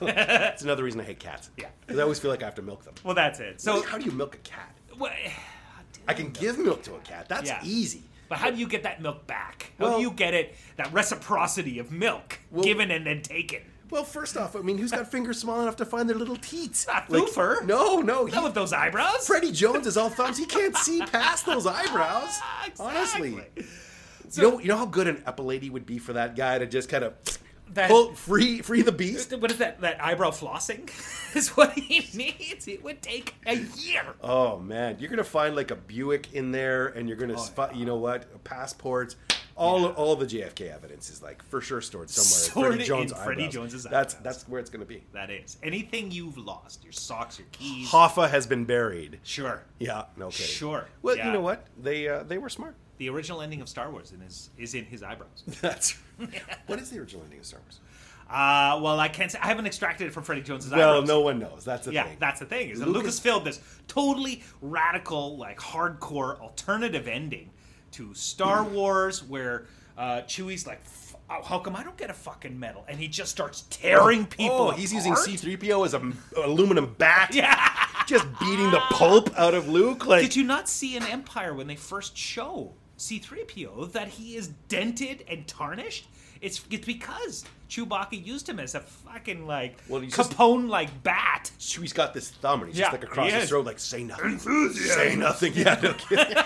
That's another reason I hate cats. Yeah. because I always feel like I have to milk them. well, that's it. So how do you milk a cat? Well, I can give milk to a cat. That's Yeah. easy. But how do you get that milk back? How Well- do you get it? That reciprocity of milk Well- given and then taken. Well, first off, I mean, who's got fingers small enough to find their little teats? Not Luther. No, no. He, Not with those eyebrows. Freddie Jones is all thumbs. He can't see past those eyebrows. Ah, Honestly. Exactly. you know, you know how good an epilady would be for that guy to just kind of That- pull free, free the beast. What is that? That eyebrow flossing is what he needs. It would take a year. Oh man, you're gonna find like a Buick in there, and you're Oh, gonna spot. You know what? Passports. All all the JFK evidence is like for sure stored somewhere. Stored Freddie Jones in Freddie eyebrows. Jones's That's that's where it's gonna be. That is anything you've lost. Your socks, your keys. Hoffa has been buried. Sure. Yeah, no kidding. Sure. Well, Yeah. you know what? They uh, they were smart. The original ending of Star Wars in his, is in his eyebrows. That's. what is the original ending of Star Wars? Uh, well, I can't say. I haven't extracted it from Freddie Jones's Well, eyebrows. Well, no one knows. That's the Yeah, thing. that's the thing. Is Lucas- Lucas filmed this totally radical, like hardcore alternative ending to Star Wars, where uh, Chewie's like, "F- oh, "How come I don't get a fucking medal?" And he just starts tearing people. Oh, he's using. C-3PO as a aluminum bat. Yeah. Just beating the pulp out of Luke. Like Did you not see an Empire when they first show C-3PO that he is dented and tarnished? It's, it's because Chewbacca used him as a fucking like Well, he's just- Capone like bat. Chewie's got this thumb, and he's Yeah, just like across his throat, like say nothing, say nothing. Yeah, no kidding.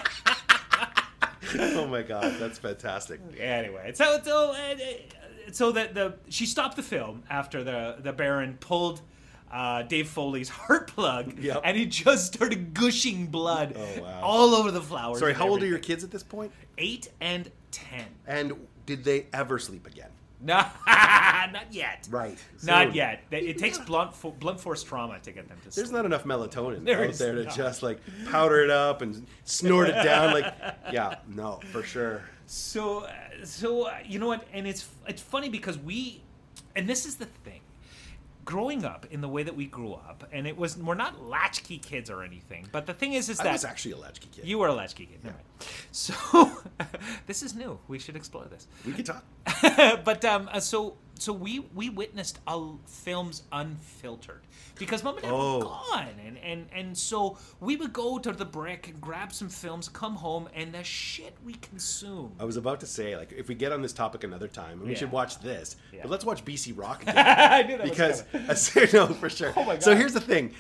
oh my god, that's fantastic. Anyway, so so uh, uh, so that the she stopped the film after the the Baron pulled uh, Dave Foley's heart plug, Yep. and he just started gushing blood Oh, wow. all over the flowers. Sorry, how old are your kids at this point? Eight and ten. And did they ever sleep again? No, not yet. Right. Not yet. It takes blunt fo- blunt force trauma to get them to There's sleep. There's not enough melatonin There out there to not. just like powder it up and snort it down. Like, yeah, no, for sure. So, uh, so uh, you know what? And it's it's funny because we, and this is the thing, growing up in the way that we grew up, and it was we're not latchkey kids or anything. But the thing is, is that I was actually a latchkey kid. you were a latchkey kid. never mind. So this is new. We should explore this. we could talk. but um, uh, so so we we witnessed a films unfiltered because mom and dad Oh. were gone, and and and so we would go to the brick and grab some films, come home, and the shit we consume. I was about to say, like, if we get on this topic another time, we Yeah. should watch this. Yeah. But let's watch BC Rock again. I knew that was because no, for sure. Oh my So here's the thing,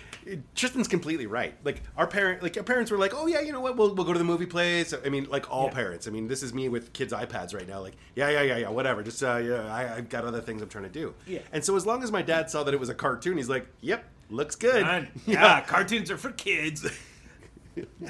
Tristan's completely right. Like our parent, like our parents were like, oh yeah, you know what, we'll, we'll go to the movie place. I mean, like all Yeah. parents. I mean, this is me with kids' iPads right now. Like, yeah, yeah, yeah, yeah, whatever. Just uh, yeah, I, I've got other things I'm trying to do. Yeah. And so as long as my dad saw that it was a cartoon, he's like, yep, looks good. Done. Yeah, cartoons are for kids.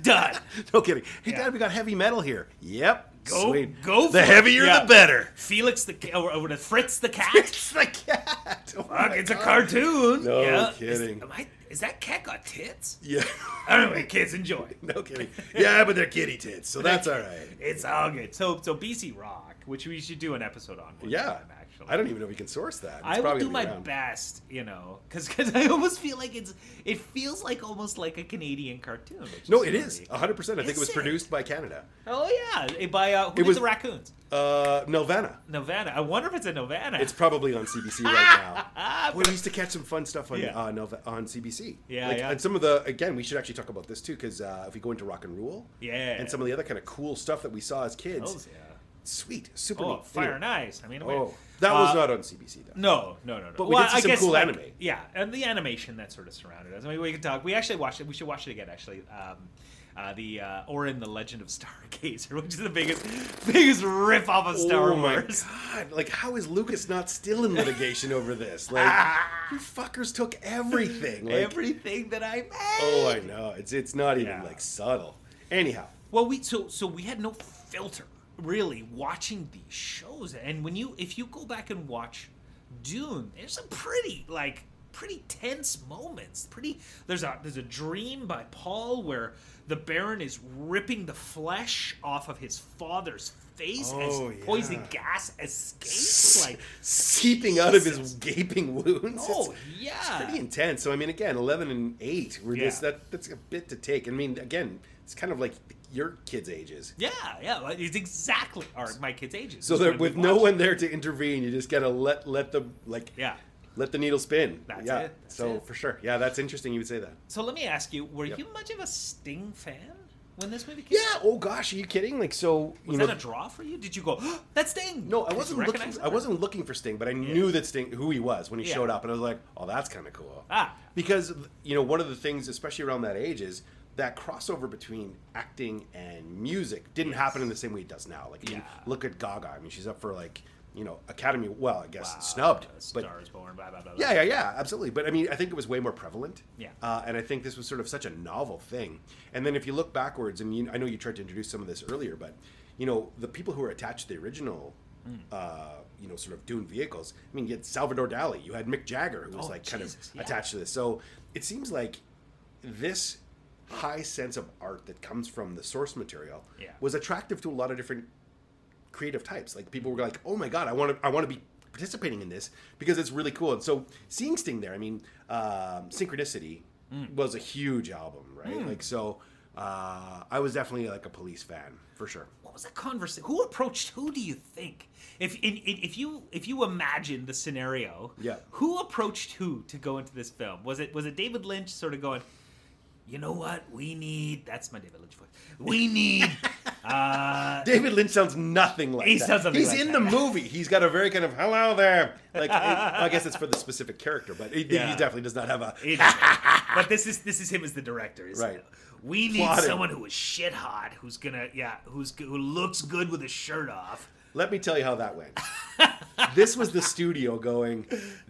Done. no kidding. Hey, Yeah. dad, we got heavy metal here. Yep. Go, Sweet. go. The heavier, Yeah. the better. Felix the ca- or, or Fritz the cat. It's the cat. Oh Fuck, it's a cartoon. No yeah. kidding. Is, am I, is that cat got tits? Yeah. Anyway, kids, enjoy. no kidding. Yeah, but they're kitty tits, so that's all right. It's all good. So, so BC Rock, which we should do an episode on. Yeah. time, actually. I don't even know if we can source that. It's I will probably do my around. best, you know, because I almost feel like it's it feels like almost like a Canadian cartoon. which No, it is. really- 100%. I think Is it was it? produced by Canada. Oh yeah, it- by uh, who It was- the raccoons? Uh, Nelvana. Novana. I wonder if it's a Novana. It's probably on CBC right now. Boy, we used to catch some fun stuff on Yeah. uh, Nova, on CBC. Yeah, like, yeah. And some of the again, we should actually talk about this too because uh, if we go into rock and roll, Yeah. and some of the other kind of cool stuff that we saw as kids, Those, yeah. Sweet, super Oh, neat. Fire Anyway. and Ice. I mean, Oh, that was uh, not on CBC though. No, no, no, no. But we did see some cool anime. Yeah, and the animation that sort of surrounded us. I mean, we could talk. We actually watched it. We should watch it again. Actually, um, uh, the uh, Orin the Legend of Stargazer, which is the biggest, biggest rip off of Star oh my Wars. god! Like, how is Lucas not still in litigation over this? Like, you fuckers took everything. Like, Everything that I made. oh, I know. It's it's not even Yeah. like subtle. Anyhow, Well, we so so we had no filter really watching these shows, and when you if you go back and watch Dune, there's some pretty like pretty tense moments. Pretty there's a there's a dream by Paul where the Baron is ripping the flesh off of his father's face Oh, as yeah. poison gas escapes. Like seeping out of his gaping wounds. oh It's- yeah, pretty intense. So I mean, again, eleven and eight were just Yeah. that. That's a bit to take. I mean, again, it's kind of like your kids' ages. yeah, yeah. It's exactly our my kids' ages. So with no one there to intervene, you just gotta let let the like Yeah. let the needle spin. That's yeah. it, that's so it. for sure, yeah, that's interesting. You would say that. So let me ask you: Were Yep. you much of a Sting fan when this movie came? Yeah. Oh gosh, are you kidding? Like so. You Was know, that a draw for you? Did you go, oh, "That's Sting"? no, I wasn't looking. I wasn't looking for Sting, but I knew that Sting, who he was when he Yeah. showed up, and I was like, "Oh, that's kind of cool." Ah. because you know one of the things, especially around that age, is that crossover between acting and music didn't Yes. happen in the same way it does now. Like, you Yeah. look at Gaga. I mean, she's up for like you know Academy. Well, I guess Wow, snubbed, uh, but Stars Born, blah blah blah. yeah, yeah, yeah, absolutely. But I mean, I think it was way more prevalent. Yeah. Uh, and I think this was sort of such a novel thing. And then if you look backwards, and you, I know you tried to introduce some of this earlier, but you know, the people who were attached to the original, Hmm. uh, you know, sort of Dune vehicles. I mean, you had Salvador Dali, you had Mick Jagger, who was Oh, like kind of yeah. attached to this. So it seems like this high sense of art that comes from the source material Yeah. was attractive to a lot of different creative types. Like people were like, "Oh my god, I want to, I want to be participating in this because it's really cool." And so seeing Sting there, I mean, um, Synchronicity Mm. was a huge album, right? Like so, uh, I was definitely like a Police fan for sure. What was that conversation? Who approached who? Do you think? If in, in, if you if you imagine the scenario, Yeah. who approached who to go into this film? Was it was it David Lynch sort of going? You know what? We need. That's my David Lynch voice. We need. uh, David Lynch sounds nothing like He that. sounds something He's like in that. the movie. He's got a very kind of hello there. Like I guess it's for the specific character, but he, Yeah. he definitely does not have a. But this is this is him as the director, isn't Right. it? We need Plotting. someone who is shit hot, who's gonna yeah, who's who looks good with his shirt off. Let me tell you how that went. this was the studio going,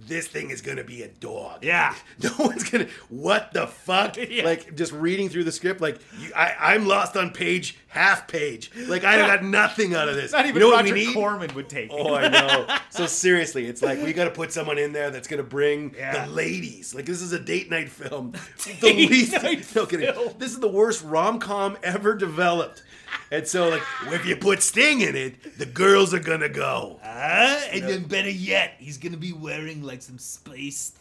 this thing is gonna be a dog. Yeah. No one's gonna. What the fuck? Yeah. Like just reading through the script, like you, I, I'm lost on page half page. Like I got nothing out of this. Not even you know what Roger we need? Corman would take Oh. I know. So seriously, it's like we got to put someone in there that's gonna bring Yeah. the ladies. Like this is a date night film. the Date least. night no kidding. film. This is the worst rom com ever developed. And so, like, if you put Sting in it, the girls are gonna go. Huh? And then better yet, he's gonna be wearing like some space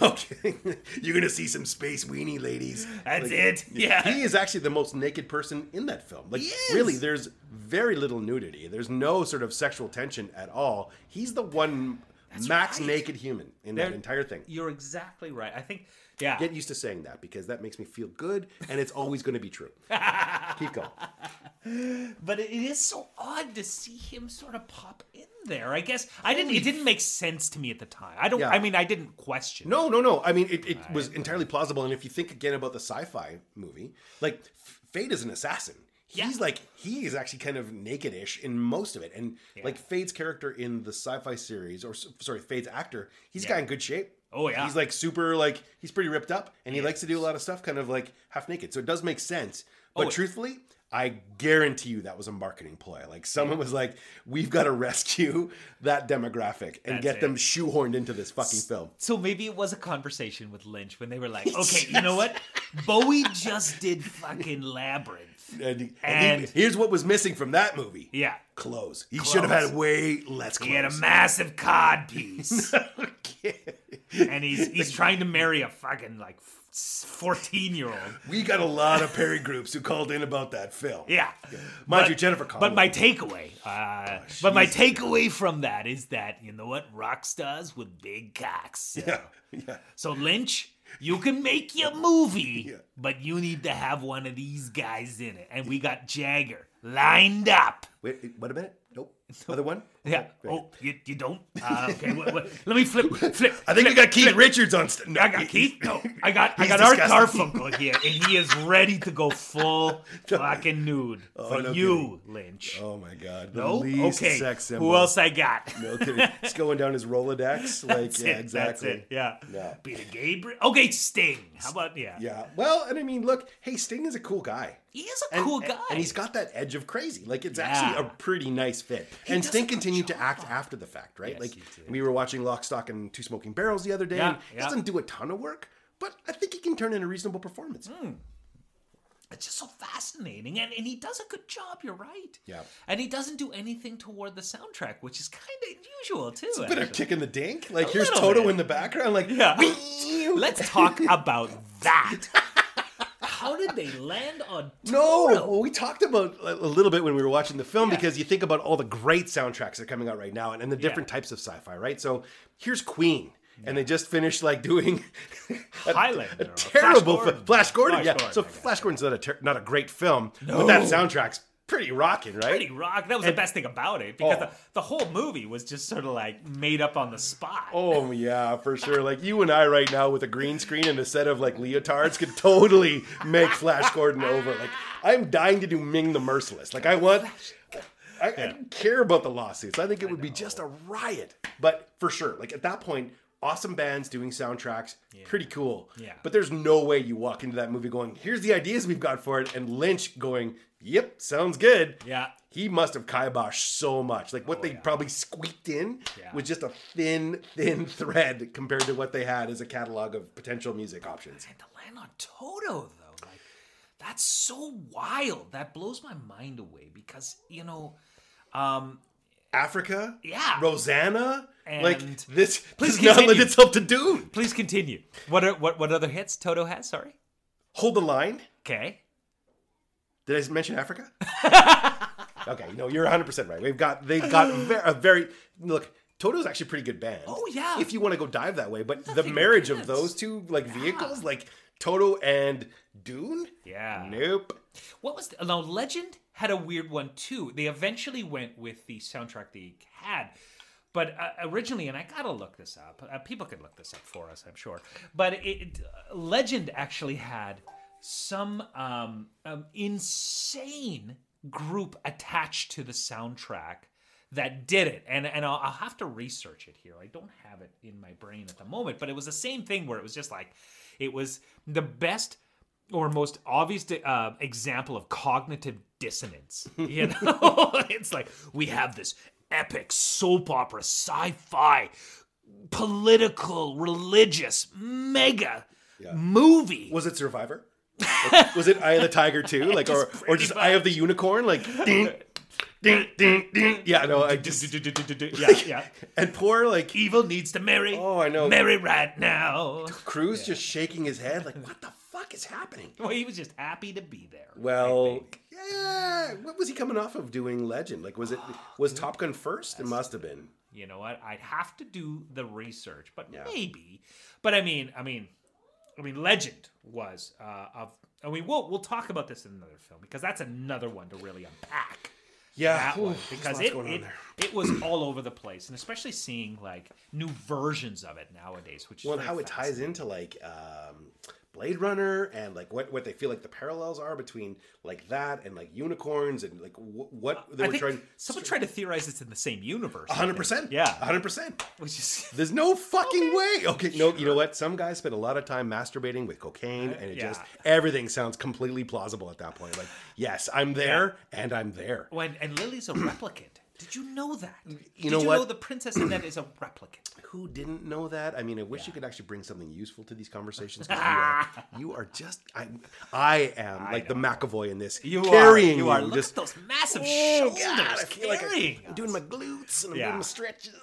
No kidding. You're gonna see some space weenie ladies. That's Like, it. Yeah. He is actually the most naked person in that film. Like, really, there's very little nudity. There's no sort of sexual tension at all. He's the one max right. naked human in There- that entire thing. You're exactly right. I think. Yeah. Get used to saying that because that makes me feel good, and it's always going to be true. Keep going. But it is so odd to see him sort of pop there. I guess I didn't. It didn't make sense to me at the time. I don't. Yeah. I mean, I didn't question. No, no, no. I mean, it, it was entirely plausible. And if you think again about the sci-fi movie, like Feyd is an assassin. He's Yeah. like he is actually kind of nakedish in most of it, and like Feyd's character in the sci-fi series, or sorry, Feyd's actor, he's got in good shape. Oh, yeah. he's like super like he's pretty ripped up, and he likes to do a lot of stuff, kind of like half naked. So it does make sense. Oh, but Oh, truthfully, I guarantee you that was a marketing ploy. Like someone was like, "We've got to rescue that demographic and That's get it. them shoehorned into this fucking film." So maybe it was a conversation with Lynch when they were like, "Okay, you know what? Bowie just did fucking Labyrinth." And, and, And- he- here's what was missing from that movie. Yeah. Clothes. He should have had way less clothes. He had a massive cod piece, and he's he's trying to marry a fucking like fourteen year old. we got a lot of Perry groups who called in about that film. Yeah, Mind But- you, Jennifer But my takeaway, uh, but my takeaway from that is that you know what, rock stars with big cocks. Yeah, yeah. So Lynch, you can make your movie, Yeah. but you need to have one of these guys in it, and we got Jagger lined up. Wait, wait a minute. Nope. Other one? Yeah. Oh, you, you don't? Uh, okay. Let me flip. Flip. I think we got Keith Richards on. St- no, I got Keith. No, I got I got Art disgusting. Garfunkel here, and he is ready to go full fucking nude for no you, Lynch. Oh my god. The no, least okay. Who else I got? No kidding. It's going down his Rolodex. Like, yeah, it, exactly. Yeah. Yeah. Peter Gabriel. Okay, Sting. How about yeah? Yeah. Well, and I mean, look, hey, Sting is a cool guy. He is a And, cool guy. and he's got that edge of crazy. Like it's Yeah. actually a pretty nice fit. and does Sting continued to job. act after the fact, right? Yes, like we were watching Lock, Stock, and Two Smoking Barrels the other day. Yeah, and he yeah. doesn't do a ton of work, but I think he can turn in a reasonable performance. Hmm. It's just so fascinating, and, and he does a good job. You're right. Yeah. And he doesn't do anything toward the soundtrack, which is kind of unusual too. A Bit of actually. kick in the dink. Like here's Toto bit. in the background. Like Yeah. "Wee." Let's talk about that. How did they land on No, well, we talked about a little bit when we were watching the film because you think about all the great soundtracks that are coming out right now and, and the different types of sci-fi, right? So here's Queen, and they just finished like doing a, Highlander a terrible Flash Gordon. Flash Gordon. Flash yeah, Gordon, so Flash Gordon's not a ter- not a great film, but that soundtrack's pretty rocking, right? Pretty rock. That was the best thing about it because Oh. the, the whole movie was just sort of like made up on the spot. Oh yeah, for sure. Like you and I right now with a green screen and a set of like leotards could totally make Flash Gordon over. Like I'm dying to do Ming the Merciless. Like I want I, I don't care about the lawsuits. I think it would be just a riot. But for sure, like at that point, awesome bands doing soundtracks, pretty cool. Yeah. But there's no way you walk into that movie going, here's the ideas we've got for it, and Lynch going, Yep, sounds good. Yeah. He must have kiboshed so much. Like what they probably squeaked in Yeah. was just a thin, thin thread compared to what they had as a catalog of potential music options. And to land on Toto though, like that's so wild. That blows my mind away because you know, um, Africa, Yeah. Rosanna, like this Please does not lend continue. itself to Dune. please continue. What are what what other hits Toto has? Sorry. Hold the line. Okay. Did I mention Africa? okay, no, you're 100 percent right. We've got they've got a very look. Toto's actually a pretty good band. Oh, yeah. If you want to go dive that way, but the marriage of those two like vehicles, like Toto and Dune, Yeah. nope. What was the, now Legend had a weird one too. They eventually went with the soundtrack they had. But uh, originally, and I gotta look this up. Uh, people could look this up for us, I'm sure. But it, it- uh, Legend actually had some um, um, insane group attached to the soundtrack that did it. And and I'll, I'll have to research it here. I don't have it in my brain at the moment, but it was the same thing where it was just like it was the best or most obvious uh, example of cognitive dissonance. You know, it's like we have this epic soap opera, sci-fi, political, religious, mega movie. Was it Survivor? Like, was it Eye of the Tiger too? Like, or or just Eye of the Unicorn? Like, ding, ding, ding, ding. Yeah, no, I just yeah, yeah. and poor like Evil needs to marry. Oh, I know. Marry right now. Cruise just shaking his head, like, what the fuck is happening? Well, he was just happy to be there. Well, yeah. What was he coming off of doing Legend? Like, was it oh, was Top Gun first? It must have been. you know what? I'd have to do the research, but Yeah. maybe. But I mean, I mean, I mean, Legend was uh, of. I mean, we'll we'll talk about this in another film because that's another one to really unpack. Yeah, Ooh, because it it, it was all over the place, and especially seeing like new versions of it nowadays, which is Well, and how it ties into like um, Blade Runner and like what what they feel like the parallels are between like that and like unicorns and like wh- what they I were trying. someone tried to theorize it's in the same universe. hundred percent. Yeah. hundred percent. Which is There's no fucking way. Okay, no, you know what? Some guys spend a lot of time masturbating with cocaine, and it yeah. just everything sounds completely plausible at that point. Like, yes, I'm there, and I'm there. when and Lily's a replicant. Did you know that? Mm, Did know you what? know the princess in that is a replicant? Who didn't know that? I mean, I wish you could actually bring something useful to these conversations. You are, you are just, I, I am like the McAvoy in this, You carrying are. You are. Look just at those massive Oh, shoulders God, I feel like. I'm doing my glutes and I'm Yeah. doing my stretches.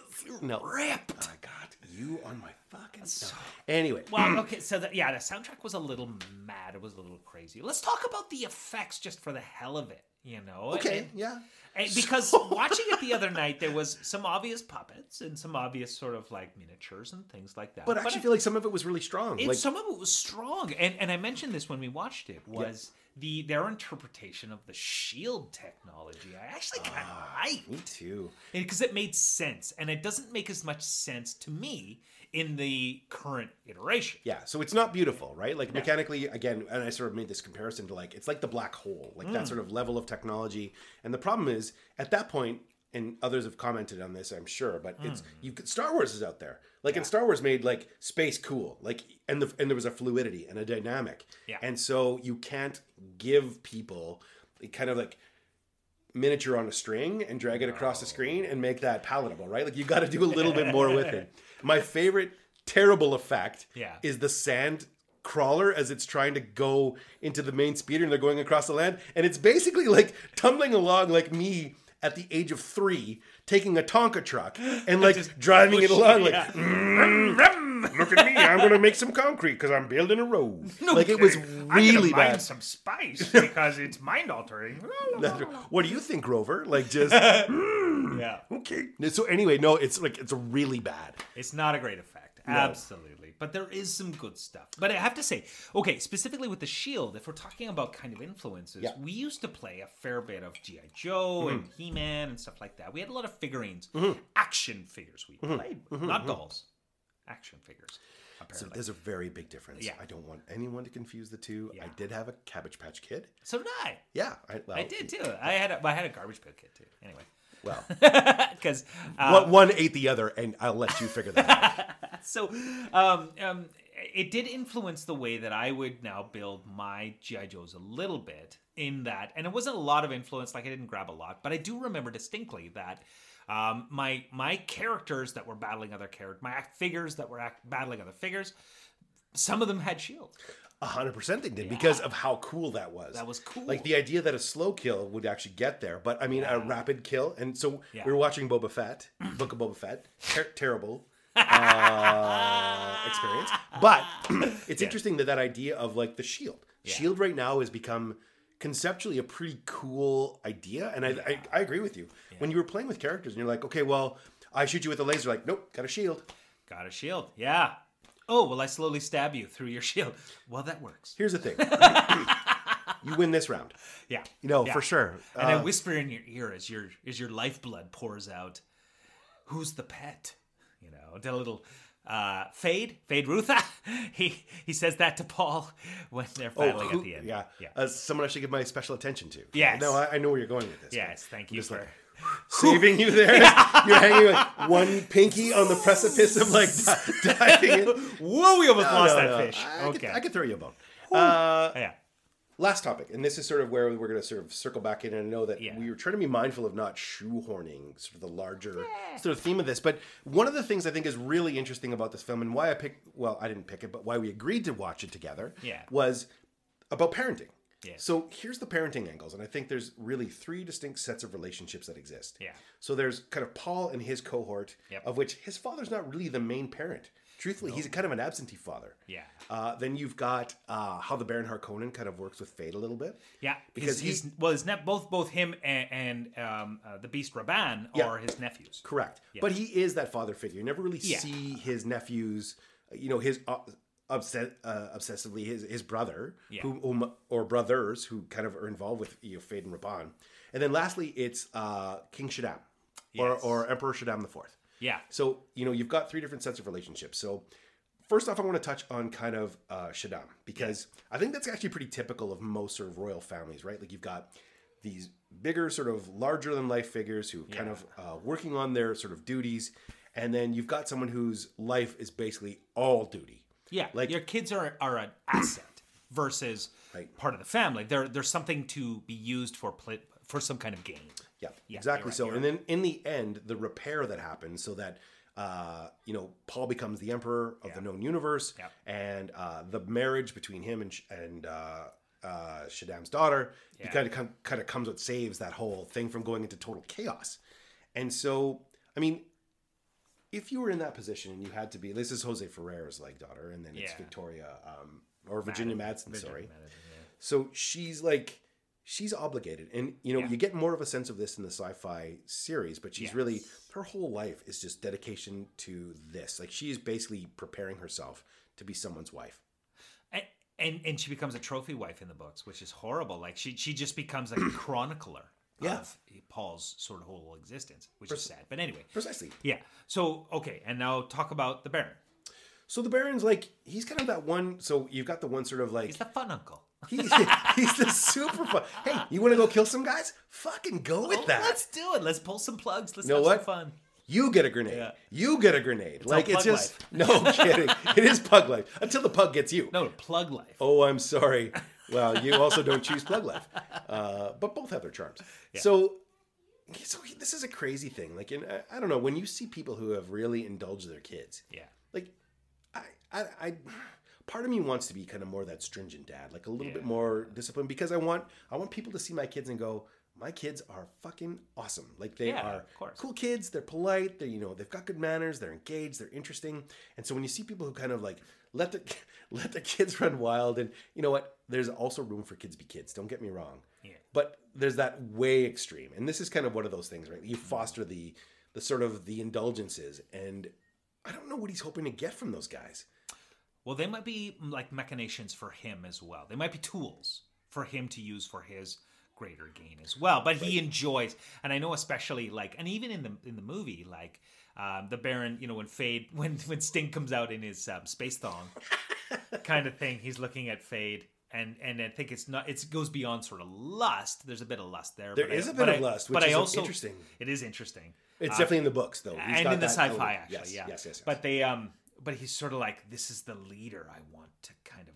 No, ripped. Oh, God, you on my fucking. No. Anyway, Well, okay, so the, yeah, the soundtrack was a little mad. It was a little crazy. Let's talk about the effects just for the hell of it. You know? okay, And- yeah. Eh, and because watching it the other night, there was some obvious puppets and some obvious sort of like miniatures and things like that. But I actually it- feel like some of it was really strong. It, like, some of it was strong, and and I mentioned this when we watched it was the their interpretation of the shield technology. I actually ah, kind of liked me too. because it made sense, and it doesn't make as much sense to me in the current iteration. Yeah, so it's not beautiful, right? Like mechanically, again, and I sort of made this comparison to like it's like the black hole, like Mm. that sort of level of technology. And the problem is, at that point, and others have commented on this, I'm sure, but it's Mm. you could Star Wars is out there. Like and Star Wars made like space cool, like and the and there was a fluidity and a dynamic. Yeah. And so you can't give people kind of like miniature on a string and drag it across the screen and make that palatable, right? Like you got to do a little bit more with it. My favorite terrible effect Yeah. is the sand crawler as it's trying to go into the main speeder and they're going across the land and it's basically like tumbling along like me at the age of three taking a Tonka truck and like driving it along like Yeah. "Mm, look at me I'm gonna make some concrete because I'm building a road like it was really bad some spice because it's mind altering. what do you think Grover like just yeah, okay. So anyway, no, it's like it's really bad. it's not a great effect. Absolutely. But there is some good stuff. But I have to say, okay, specifically with the Shield, if we're talking about kind of influences, Yeah. Mm-hmm. we used to play a fair bit of G.I. Joe and mm-hmm. He Man and stuff like that. We had a lot of figurines, mm-hmm. action figures we mm-hmm. played, not dolls, action figures, So there's a very big difference. Yeah. I don't want anyone to confuse the two. I did have a Cabbage Patch Kid. So, did I. Yeah, I, well, I did too. I had a, I had a garbage pail Kid too. Anyway, Well, because uh, one, one ate the other, and I'll let you figure that out. so um, um, it did influence the way that I would now build my GI Joes a little bit. In that, and it wasn't a lot of influence. Like I didn't grab a lot, but I do remember distinctly that um, my my characters that were battling other characters, my figures that were act- battling other figures, some of them had shields. A hundred percent they did because of how cool that was. That was cool. Like the idea that a slow kill would actually get there, but I mean a rapid kill. And so Yeah. we were watching Boba Fett, Book of Boba Fett, ter- terrible uh, experience. But it's interesting that that idea of like the shield, shield right now has become conceptually a pretty cool idea, and I I, I agree with you. When you were playing with characters and you're like, okay, well, I shoot you with a laser, like, nope, got a shield. Got a shield, yeah. Oh, well, I slowly stab you through your shield. Well, that works. Here's the thing. you win this round. Yeah, You know, Yeah. for sure. And I Uh, whisper in your ear as your as your lifeblood pours out. Who's the pet? You know, did a little uh, Feyd, fade Rutha. He he says that to Paul when they're Oh, who- at the end. Yeah, yeah. Uh, someone I should give my special attention to. Yes. No, I, I know where you're going with this. yes, thank you for like, saving you there. You're hanging like one pinky on the precipice of like di- diving in. Whoa, we almost No, lost no, that no. fish. I okay. Could, I could throw you a bone. Uh, yeah. last topic, and this is sort of where we're going to sort of circle back in. And I know that Yeah. we were trying to be mindful of not shoehorning sort of the larger sort of theme of this. But one of the things I think is really interesting about this film, and why I picked, well, I didn't pick it, but why we agreed to watch it together, Yeah. was about parenting. Yeah. So here's the parenting angles, and I think there's really three distinct sets of relationships that exist. Yeah. So there's kind of Paul and his cohort, Yep. of which his father's not really the main parent. Truthfully, he's kind of an absentee father. Yeah. Uh, then you've got uh, how the Baron Harkonnen kind of works with Feyd a little bit. Yeah, Because because he's, well, his ne- both both him and, and um, uh, the Beast Rabban Yeah. are his nephews. Correct. But he is that father figure. You never really Yeah. see his nephews, you know, his uh, obsess- uh, obsessively his his brother, Yeah. who, or brothers who kind of are involved with you know, Feyd and Rabban. And then lastly, it's uh, King Shaddam or, Yes. or Emperor Shaddam the Fourth. Yeah, So, you know, you've got three different sets of relationships. So, first off, I want to touch on kind of uh, Shaddam because I think that's actually pretty typical of most sort of royal families, right? Like you've got these bigger, sort of larger than life figures who kind of uh, working on their sort of duties. And then you've got someone whose life is basically all duty. Yeah. Like- your kids are are an asset versus Right. part of the family. They're they're something to be used for pl- for some kind of gain. Yeah, Yeah, exactly. right, so, and then in the end, the repair that happens, so that uh, you know Paul becomes the emperor of the known universe, Yeah. and uh, the marriage between him and and uh, uh, Shaddam's daughter, Yeah. kind of com- kind of comes what saves that whole thing from going into total chaos. And so, I mean, if you were in that position and you had to be, this is Jose Ferrer's like daughter, and then it's Yeah. Victoria um, or Virginia Madsen, Virginia sorry. Madsen, yeah. So she's like, she's obligated, and you know, Yeah. you get more of a sense of this in the sci-fi series. But she's really her whole life is just dedication to this. Like she is basically preparing herself to be someone's wife. And, and and she becomes a trophy wife in the books, which is horrible. Like she she just becomes like a chronicler Yeah. of Paul's sort of whole existence, which is sad. But anyway, Precisely. yeah. So okay, and now talk about the Baron. So the Baron's like, he's kind of that one. So you've got the one sort of like. He's the fun uncle. He's, he's the super fun. Hey, you want to go kill some guys? Fucking go with Oh, that. Let's do it. Let's pull some plugs. Let's You know have what? some fun. You get a grenade. Yeah. You get a grenade. like all it's just no kidding. It is pug life until the pug gets you. No, plug life. Oh, I'm sorry. Well, you also don't choose plug life, uh, but both have their charms. So, so this is a crazy thing. Like, in, I, I don't know when you see people who have really indulged their kids. Yeah. Like, I, I, I, part of me wants to be kind of more that stringent dad, like a little bit more disciplined, because I want, I want people to see my kids and go, my kids are fucking awesome. Like they Yeah, are cool kids. They're polite. They, you know, they've got good manners. They're engaged. They're interesting. And so when you see people who kind of like let the let the kids run wild, and you know what, there's also room for kids be kids. Don't get me wrong. Yeah. But there's that way extreme, and this is kind of one of those things, right? You foster the the sort of the indulgences, and I don't know what he's hoping to get from those guys. Well, they might be mm, like machinations for him as well. They might be tools for him to use for his greater gain as well. But he enjoys, and I know especially like, and even in the in the movie, like um, the Baron, you know, when Feyd, when when Sting comes out in his um, space thong, kind of thing, he's looking at Feyd. And, and I think it's not. It goes beyond sort of lust. There's a bit of lust there. There but I- is a bit of I- lust, but which I is also interesting. It is interesting. It's Uh, definitely in the books, though. He's and in the sci-fi element. actually yes, yeah yes, yes, yes. but they um but he's sort of like this is the leader i want to kind of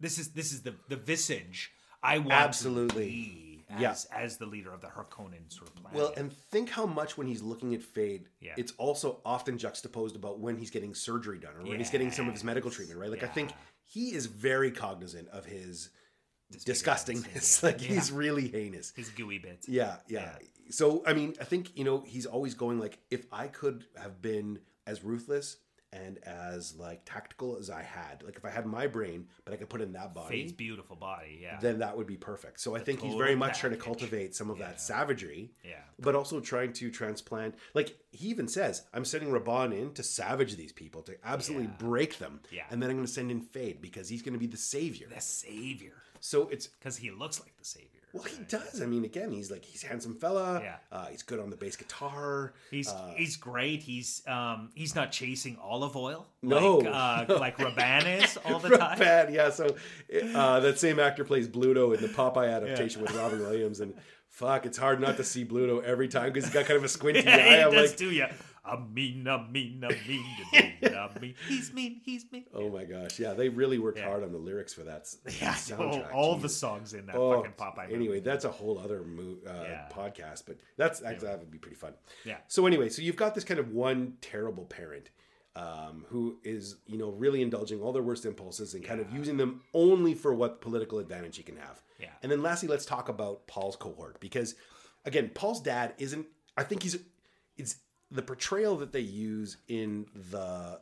this is this is the the visage i want Absolutely. As, Yeah. as the leader of the harkonnen sort of planet Well, and think how much when he's looking at Feyd, Yeah. it's also often juxtaposed about when he's getting surgery done or when he's getting some of his medical treatment, right? Like I think he is very cognizant of his disgustingness. yeah. like he's really heinous. his gooey bits Yeah, yeah, So I mean, I think you know he's always going like, if I could have been as ruthless and as like tactical as I had, like if I had my brain, but I could put in that body, Feyd's beautiful body yeah then that would be perfect. So I think he's very much trying to cultivate some of Yeah. that savagery, yeah but also trying to transplant. Like he even says, I'm sending Rabban in to savage these people, to absolutely Yeah. break them, Yeah. and then I'm going to send in Feyd because he's going to be the savior. the savior So it's because he looks like the savior well, he does. I mean, again, he's like he's a handsome fella. Yeah. Uh, he's good on the bass guitar. He's he's great. He's um he's not chasing olive oil No. like uh, like Rabban is all the time. Bad, yeah. So uh, that same actor plays Bluto in the Popeye adaptation with Robin Williams, and fuck, it's hard not to see Bluto every time because he's got kind of a squinty yeah, eye. I'm does like, too. Yeah, I mean, I mean, I mean, I mean, I mean. He's mean. He's mean. oh my gosh, yeah, they really worked Yeah. hard on the lyrics for that s- Yeah, soundtrack. all, all the songs in that Oh, fucking Popeye. movie. anyway, that's a whole other mo- uh, Yeah. podcast, but that's that, that would be pretty fun. Yeah. So anyway, so you've got this kind of one terrible parent um, who is, you know, really indulging all their worst impulses and kind of using them only for what political advantage he can have. Yeah. And then lastly, let's talk about Paul's cohort because, again, Paul's dad isn't. I think he's. It's the portrayal that they use in the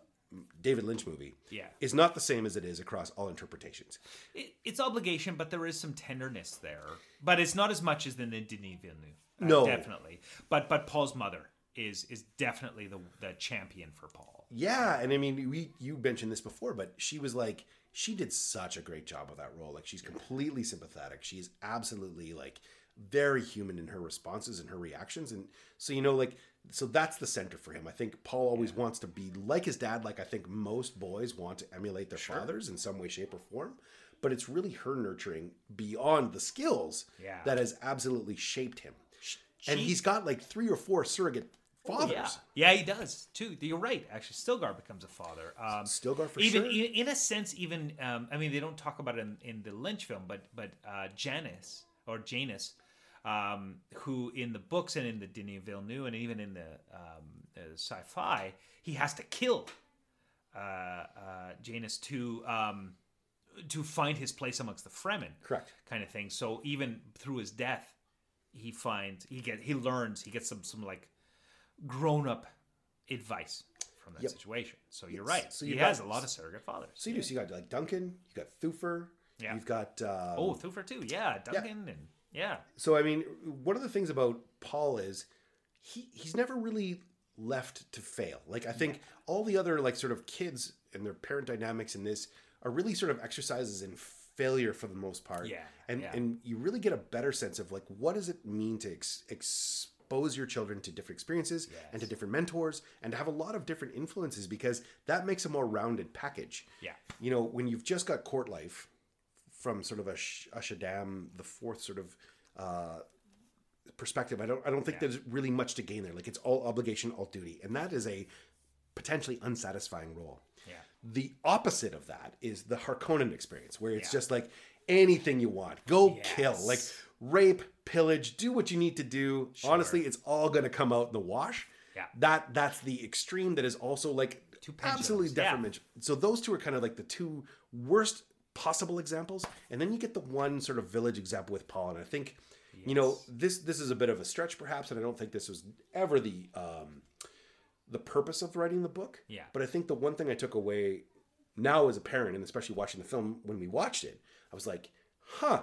David Lynch movie. Yeah. Is not the same as it is across all interpretations. It, it's obligation, but there is some tenderness there. But it's not as much as in the Denis Villeneuve. Uh, No. definitely. But but Paul's mother is is definitely the the champion for Paul. Yeah, and I mean, we you mentioned this before, but she was like, she did such a great job with that role. Like, she's completely sympathetic. She's absolutely like very human in her responses and her reactions, and so you know, like, so that's the center for him. I think Paul always wants to be like his dad. Like I think most boys want to emulate their fathers in some way, shape, or form. But it's really her nurturing beyond the skills Yeah. that has absolutely shaped him. and he's got like three or four surrogate fathers. Yeah, yeah, he does too. You're right. Actually, Stilgar becomes a father. Um, Stilgar for even sure. in, in a sense, even um, I mean, they don't talk about it in, in the Lynch film, but but uh, Janice or Janus, um, who in the books and in the Denis Villeneuve and even in the, um, uh, sci-fi, he has to kill uh, uh, Janus to um, to find his place amongst the Fremen Correct. kind of thing. So even through his death, he finds he get he learns he gets some some like grown up advice from that Yep. situation. So you're right. So he you've has a lot of surrogate fathers. So you do. So you got like Duncan, you got Thufir, Yeah. you've got. Um, oh, Thufir too. Yeah, Duncan and yeah. So I mean, one of the things about Paul is he he's never really left to fail. Like I think all the other like sort of kids and their parent dynamics in this are really sort of exercises in failure for the most part. Yeah, And yeah. and you really get a better sense of like what does it mean to ex- expose your children to different experiences and to different mentors and to have a lot of different influences because that makes a more rounded package. Yeah. You know, when you've just got court life from sort of a, Sh- a Shaddam, the fourth sort of uh, perspective, I don't I don't think there's really much to gain there. Like it's all obligation, all duty, and that is a potentially unsatisfying role. Yeah. The opposite of that is the Harkonnen experience, where it's Yeah. just like anything you want, go kill, like rape, pillage, do what you need to do. Honestly, it's all going to come out in the wash. Yeah. That that's the extreme that is also like absolutely yeah. So those two are kind of like the two worst possible examples, and then you get the one sort of village example with Paul. And I think, you know, this this is a bit of a stretch perhaps, and I don't think this was ever the um, the purpose of writing the book. Yeah. But I think the one thing I took away now as a parent, and especially watching the film when we watched it, I was like, huh,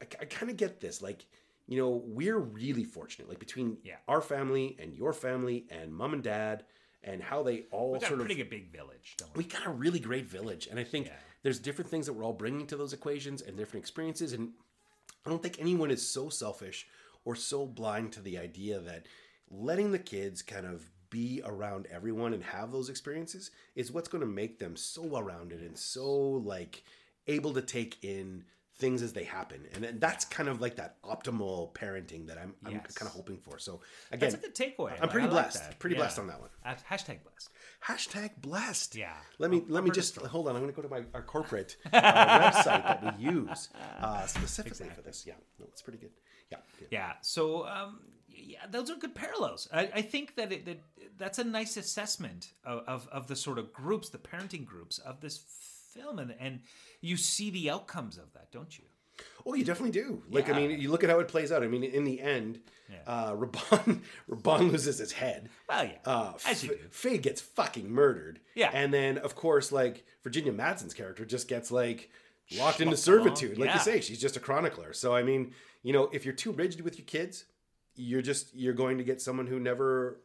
I, I kind of get this. Like, you know, we're really fortunate, like between Yeah. our family and your family and mom and dad, and how they all We got a sort of pretty good big village, we got a really great village and i think Yeah. There's different things that we're all bringing to those equations and different experiences and i don't think anyone is so selfish or so blind to the idea that letting the kids kind of be around everyone and have those experiences is what's going to make them so well-rounded and so like able to take in things as they happen and then that's kind of like that optimal parenting that i'm, I'm Yes. kind of hoping for so again That's a good takeaway. i'm pretty I blessed pretty Yeah. blessed on that one hashtag blessed. Hashtag blessed. Yeah. Let me I'll- let me just it hold on. I'm going to go to my our corporate uh, website that we use uh, specifically for this. Yeah, no, it's pretty good. Yeah, yeah. Yeah. So, um, yeah, those are good parallels. I, I think that, it, that that's a nice assessment of, of, of the sort of groups, the parenting groups of this film, and and you see the outcomes of that, don't you? Oh, you definitely do. Like, I mean, you look at how it plays out. I mean, in the end, uh, Rabban Rabban loses his head. Well, yeah, Uh, as you F- do. Faye gets fucking murdered. Yeah. and then of course, like Virginia Madsen's character just gets like locked into servitude. Like Yeah. you say, she's just a chronicler. So I mean, you know, if you're too rigid with your kids, you're just you're going to get someone who never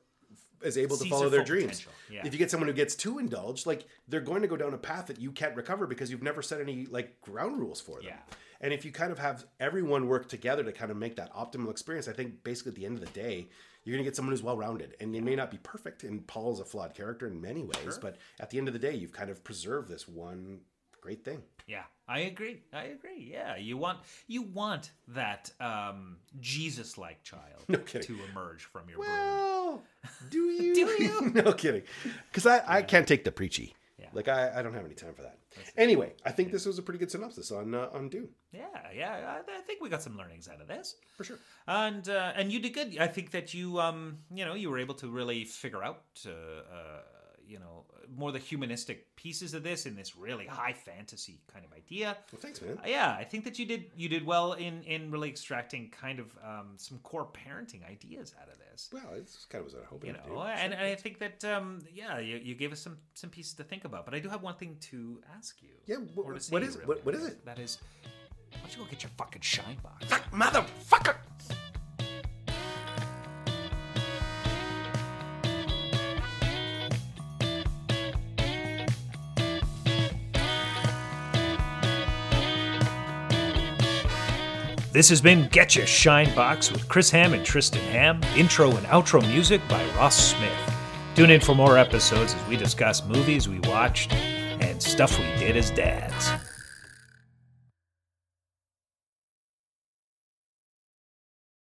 is able to follow their their dreams. Yeah. If you get someone who gets too indulged, like they're going to go down a path that you can't recover because you've never set any like ground rules for them. Yeah. And if you kind of have everyone work together to kind of make that optimal experience, I think basically at the end of the day, you're going to get someone who's well rounded. And they may not be perfect, and Paul's a flawed character in many ways, but at the end of the day, you've kind of preserved this one great thing. Yeah, I agree. I agree. Yeah, you want you want that um, Jesus-like child No to emerge from your brood. Well, do you? Do you? no kidding. Because I, I can't take the preachy. Yeah. Like I, I don't have any time for that. Anyway, I think this was a pretty good synopsis on uh, on Dune Yeah, yeah. I, I think we got some learnings out of this. for sure. and uh, and you did good. I think that you um you know you were able to really figure out uh, uh you know more the humanistic pieces of this in this really high fantasy kind of idea. Well, thanks, man. Uh, Yeah, I think that you did you did well in in really extracting kind of um, some core parenting ideas out of this. Well, it's kind of what I was hoping You know, and, and I think that um, yeah, you, you gave us some some pieces to think about. But I do have one thing to ask you. Yeah, wh- or to wh- say what is- you, what- what really. is it? That is, why don't you go get your fucking shine box? Fuck, motherfucker! This has been Get Your Shine Box with Chris Ham and Tristan Ham. Intro and outro music by Ross Smith. Tune in for more episodes as we discuss movies we watched and stuff we did as dads.